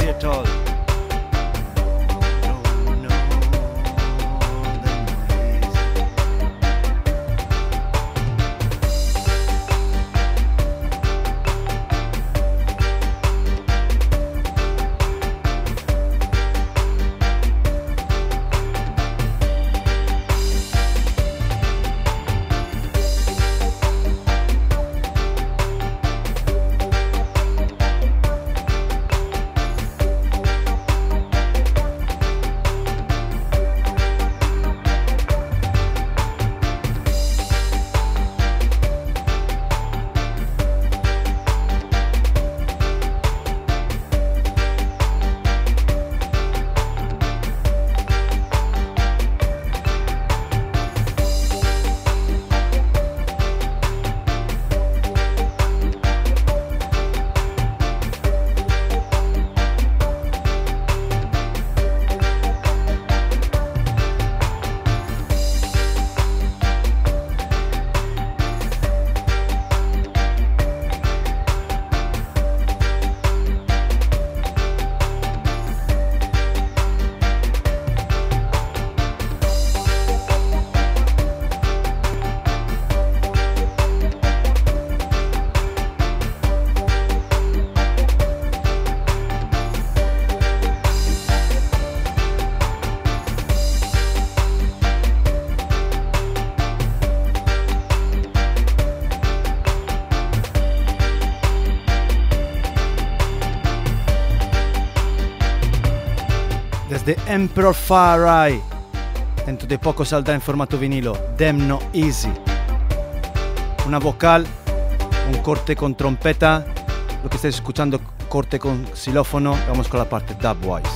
At all. Emperor Far Eye. Dentro de poco saldrá en formato vinilo. Them No Easy. Una vocal, un corte con trompeta. Lo que estáis escuchando, corte con xilófono. Vamos con la parte dubwise.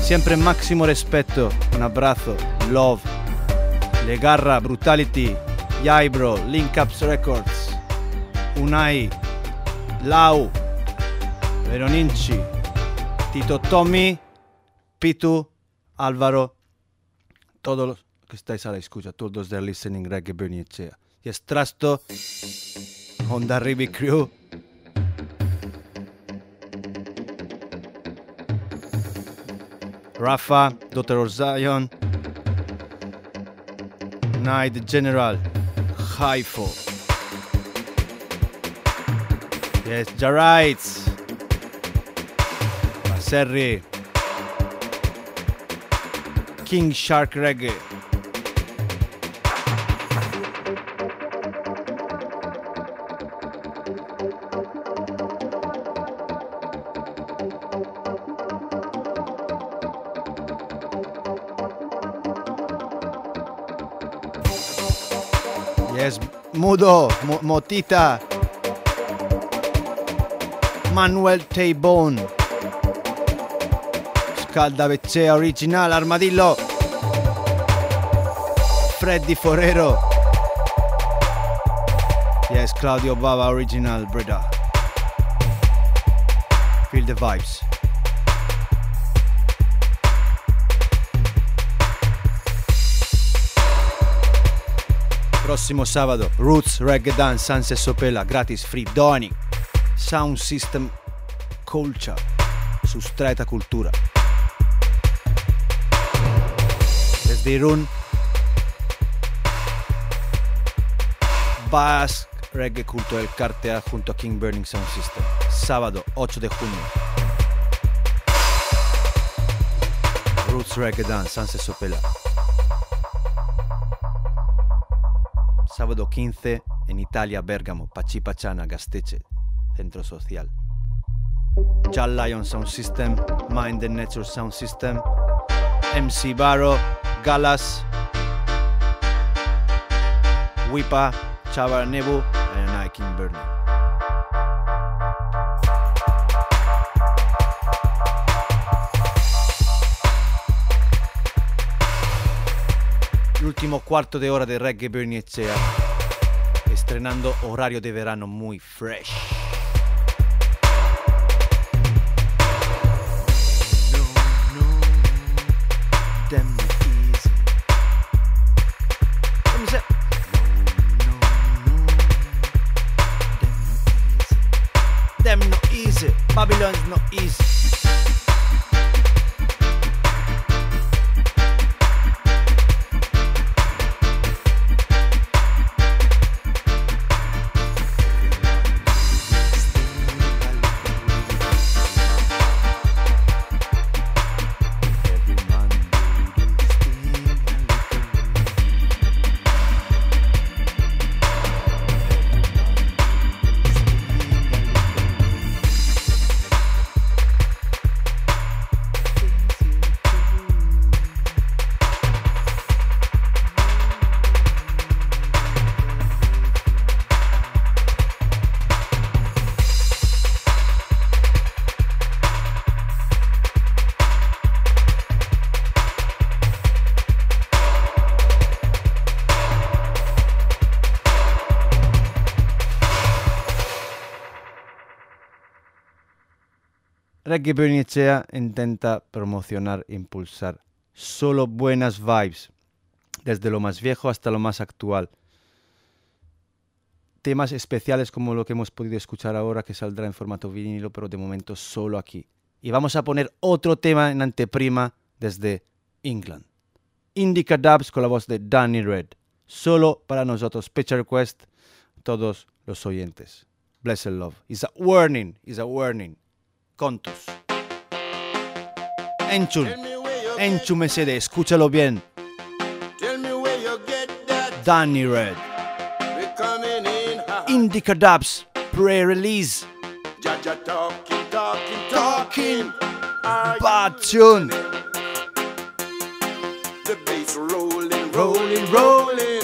Siempre máximo respeto. Un abrazo. Love. Le Garra, Brutality. Yaibro, Link Ups Records. Unai. Lau. Veroninci. Tito Tommy. Pitu, Álvaro, todos los que estáis a la escucha, todos de Listening Reggae Bernie Echea. Y es Trasto, Honda Ribi Crew. Rafa, Dr. Zion, Night General, Haifo. Yes, Jarites, Maserri, King Shark Reggae. Yes, Mudo, Mo- Motita, Manuel Taybone. Scaldavecea original, Armadillo. Freddy Forero. Yes, Claudio Bava original, brother. Feel the vibes. Prossimo sabato, Roots Reggae Dance, Sanse Sopela, gratis, free, Doni. Sound System Culture, sustraeta cultura. Desde Irún, Basque Reggae Culto del Cartea junto a King Burning Sound System. Sábado 8 de junio. Roots Reggae Dance, Sanse Sopela. Sábado 15 en Italia, Bergamo, Pachipachana, Gasteche, Centro Social. Jal Lion Sound System, Mind and Nature Sound System, MC Barrow, Galas, Wipa, Chava Nebu, and I King Burning. L'ultimo quarto de hora de Reggae Bernie Echea, estrenando horario de verano muy fresh. Damn no easy. Reggae Bernicea intenta promocionar impulsar solo buenas vibes, desde lo más viejo hasta lo más actual. Temas especiales como lo que hemos podido escuchar ahora que saldrá en formato vinilo, pero de momento solo aquí. Y vamos a poner otro tema en anteprima desde England. Indica Dubs con la voz de Danny Red. Solo para nosotros, Special Request, todos los oyentes. Blessed Love. It's a warning, it's a warning. Contus. Enchun. Enchun MSD, escúchalo bien. Tell me where you get that. Danny Red. We coming in hot. Indica Dubs, pre-release. Jaja talking, talking, talking. Are you Bad tune. The bass rolling, Rolling, rolling, rolling.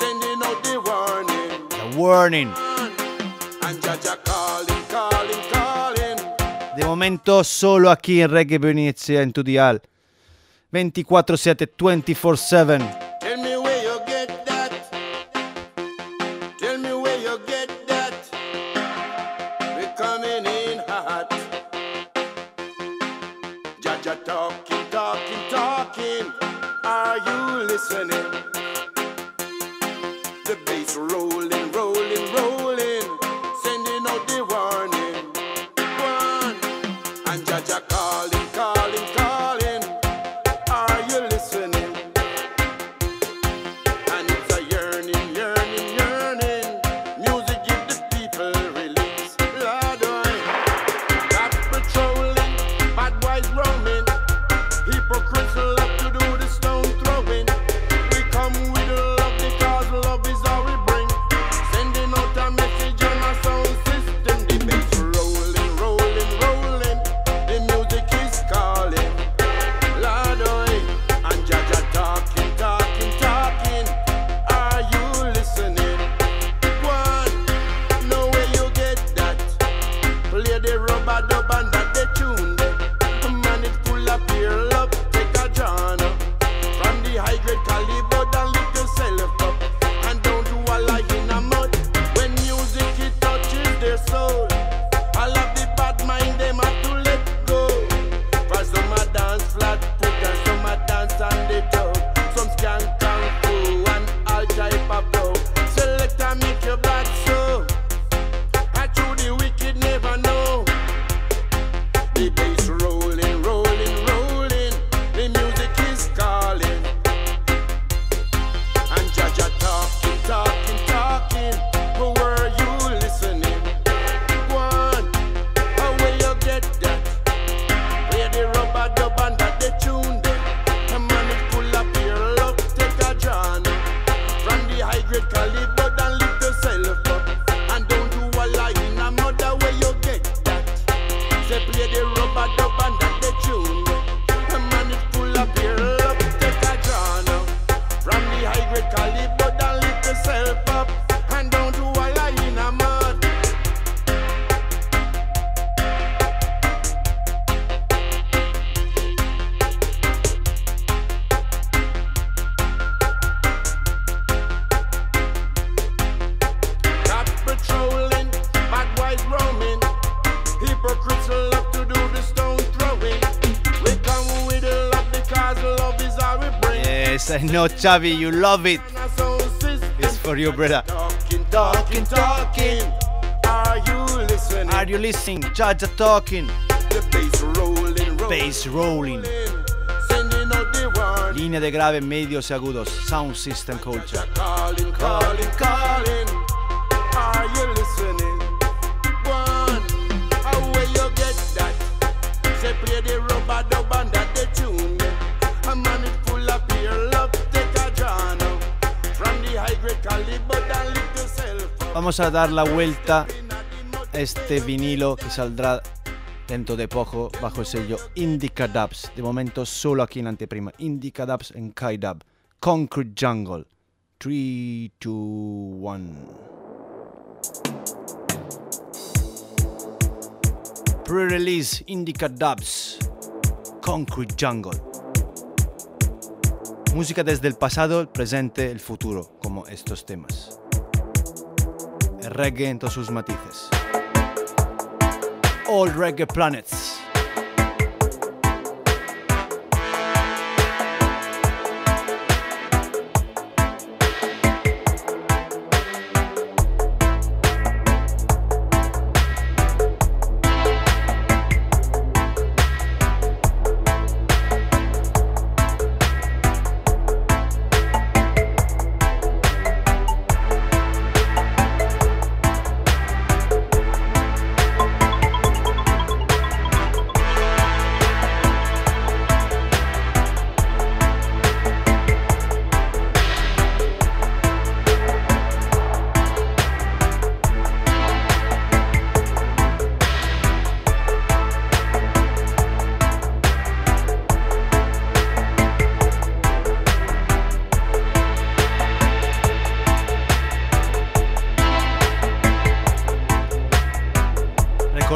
Sending out the warning. The warning. And Jaja calling, calling, calling. De momento solo aquí en Reggae Venezia en tu dial. 24-7, 24-7. Know, Chavi, you love it. It's for you, brother. Talking, talking, talking. Are you listening? Are you listening? Jaja talking. The bass rolling, rolling. Bass rolling. Sending out the warning. Línea de grave, medios y agudos. Sound system culture. Calling, calling, calling. Vamos a dar la vuelta a este vinilo que saldrá dentro de poco bajo el sello Indica Dubs. De momento solo aquí en anteprima. Indica Dubs en Kai Dub. Concrete Jungle. 3, 2, 1. Pre-release Indica Dubs. Concrete Jungle. Música desde el pasado, el presente, el futuro, como estos temas. Reggae en todos sus matices. All Reggae Planets.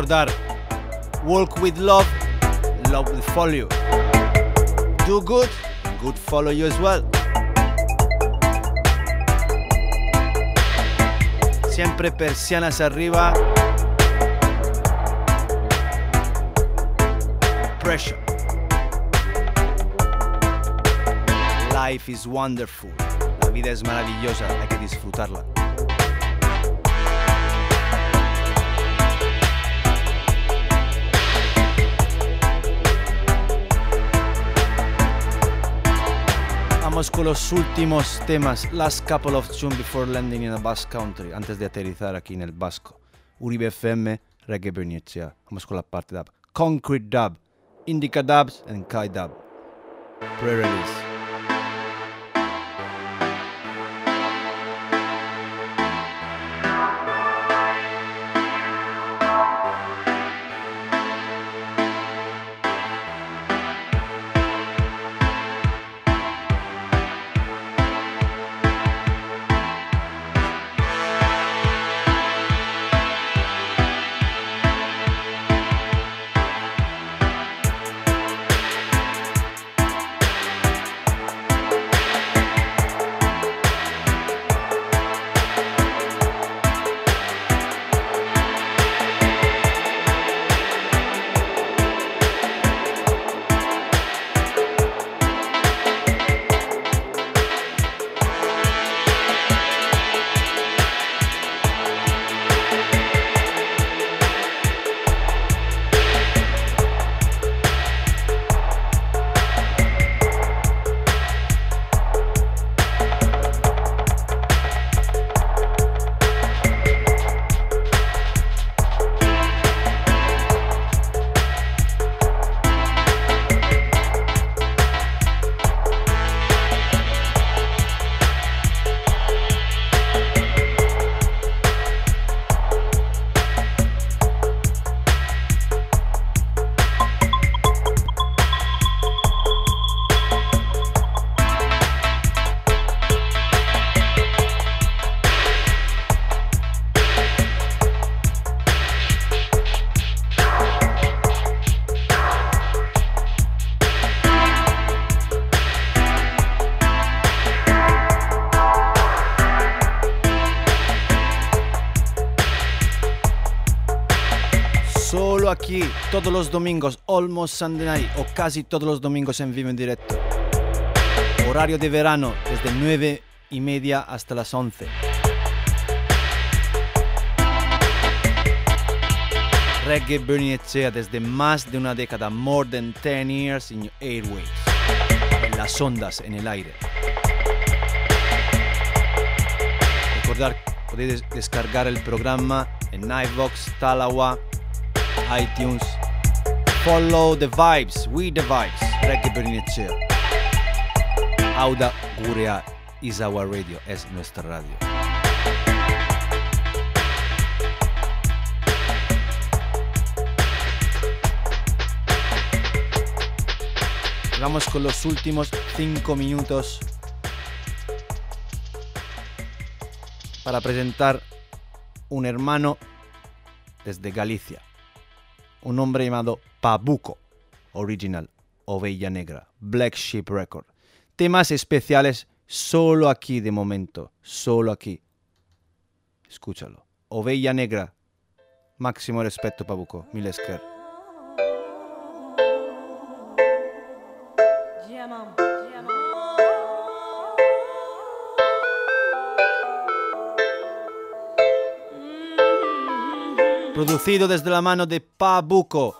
Recordar, walk with love, love will follow you. Do good, good follow you as well. Siempre persianas arriba. Pressure. Life is wonderful. La vida es maravillosa, hay que disfrutarla. Vamos con los últimos temas. Last couple of tunes before landing in the Basque Country. Antes de aterrizar aquí en el Vasco. Uribe FM, Reggae Bernicea. Vamos con la parte dub. Concrete dub. Indica dubs and Kai dub. Pre-release. Todos los domingos, almost Sunday night, o casi todos los domingos en vivo en directo. Horario de verano, desde 9 y media hasta las 11. Reggae Bernie Echea desde más de una década, more than 10 years in airways. En las ondas, en el aire. Recordar, podéis descargar el programa en iVox, Talawa, iTunes. Follow the vibes, we the vibes. Reggae Bernie Echea. Auda Gurea is our radio, es nuestra radio. Vamos con los últimos 5 minutos para presentar un hermano desde Galicia, un hombre llamado Pabuco, original, Ovella Negra, Black Sheep Record. Temas especiales solo aquí de momento, solo aquí. Escúchalo. Ovella Negra, máximo respeto Pabuco, Milesker. Producido desde la mano de Pabuco.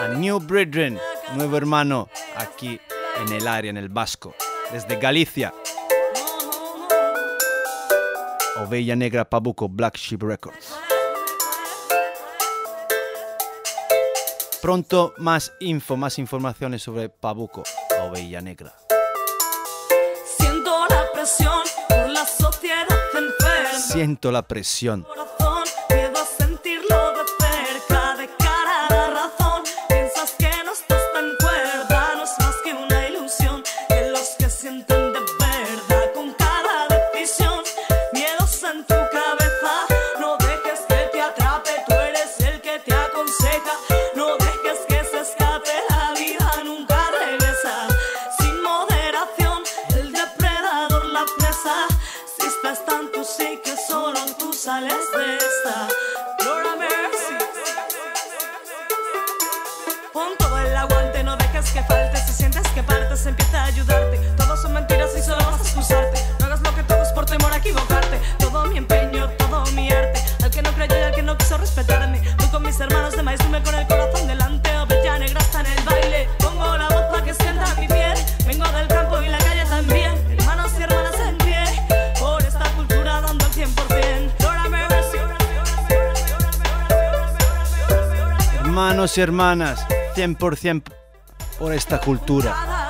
A New Brethren, nuevo hermano, aquí en el área, en el Vasco. Desde Galicia. Ovella Negra Pabuco, Black Sheep Records. Pronto más info, más informaciones sobre Pabuco, Ovella Negra. Siento la presión por la sociedad enferma. Siento la presión. hermanas, 100% por esta cultura.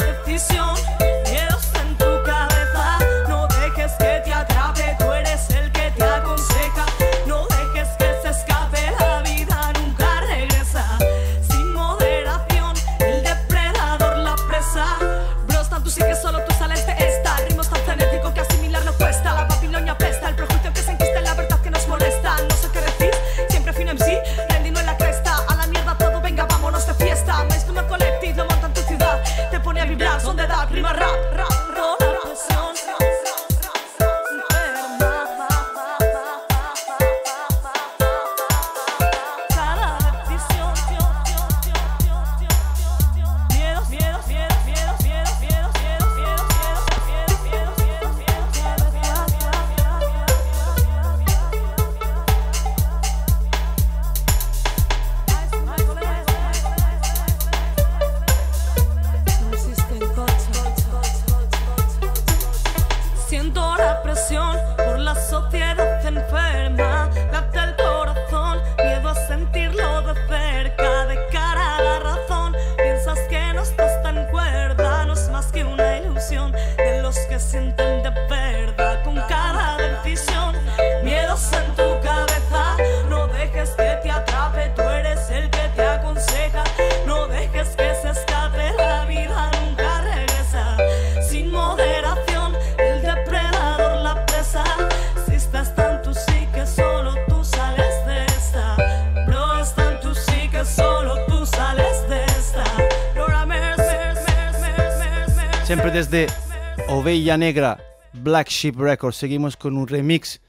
Negra, Black Sheep Records. Seguimos con un remix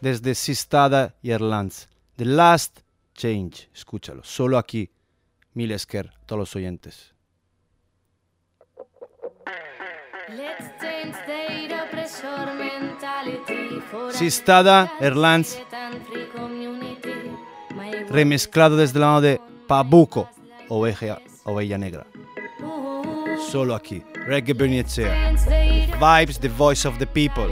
desde Sistada y Erlands. The Last Change. Escúchalo. Solo aquí. milesker, todos los oyentes. Let's change the Sistada, Erlands. Remezclado desde la mano de Pabuco, oveja, oveja negra. Solo aquí. Reggae Bernier Vibes, the voice of the people.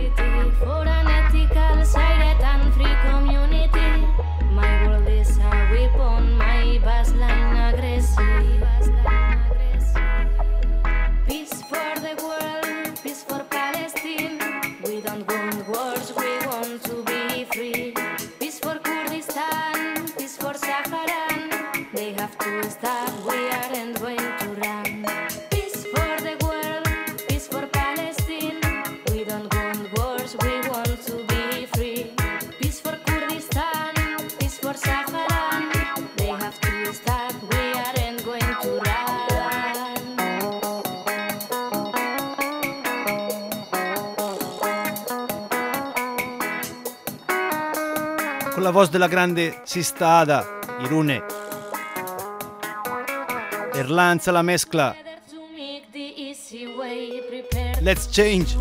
voz de la grande Sistada, Irune. Erlanza la mezcla. Let's change.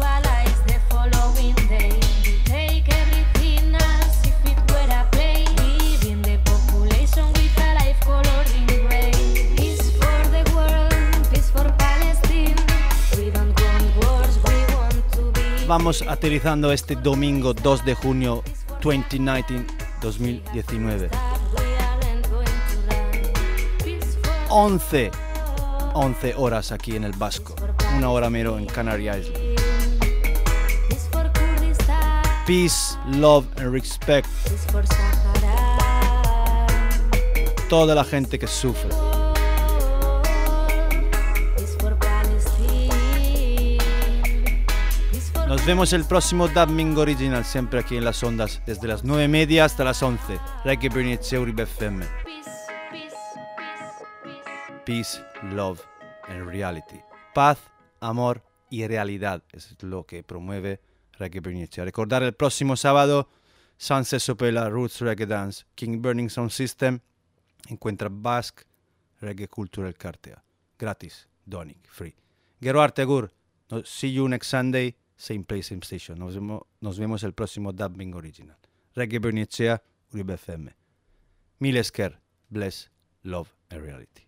Vamos aterrizando este domingo 2 de junio 2019 2019. 11, 11 horas aquí en el Vasco, una hora mero en Canary Island. Peace, love and respect. Toda la gente que sufre. Nos vemos el próximo domingo original, siempre aquí en las ondas, desde las 9 y media hasta las 11. Reggae Burnett Eurib FM. Peace, love and reality. Paz, amor y realidad es lo que promueve Reggae Burnett. Recordar el próximo sábado, Sunset Sopela, Roots Reggae Dance, King Burning Sound System, encuentra Basque Reggae Cultural Cartea. Gratis, Donic, free. Gero Artegur, see you next Sunday same place, same station. Nos vemos, nos vemos el próximo Dubbing Original. Reggae Bernicea, Uribe FM. Mil esker, bless, love and reality.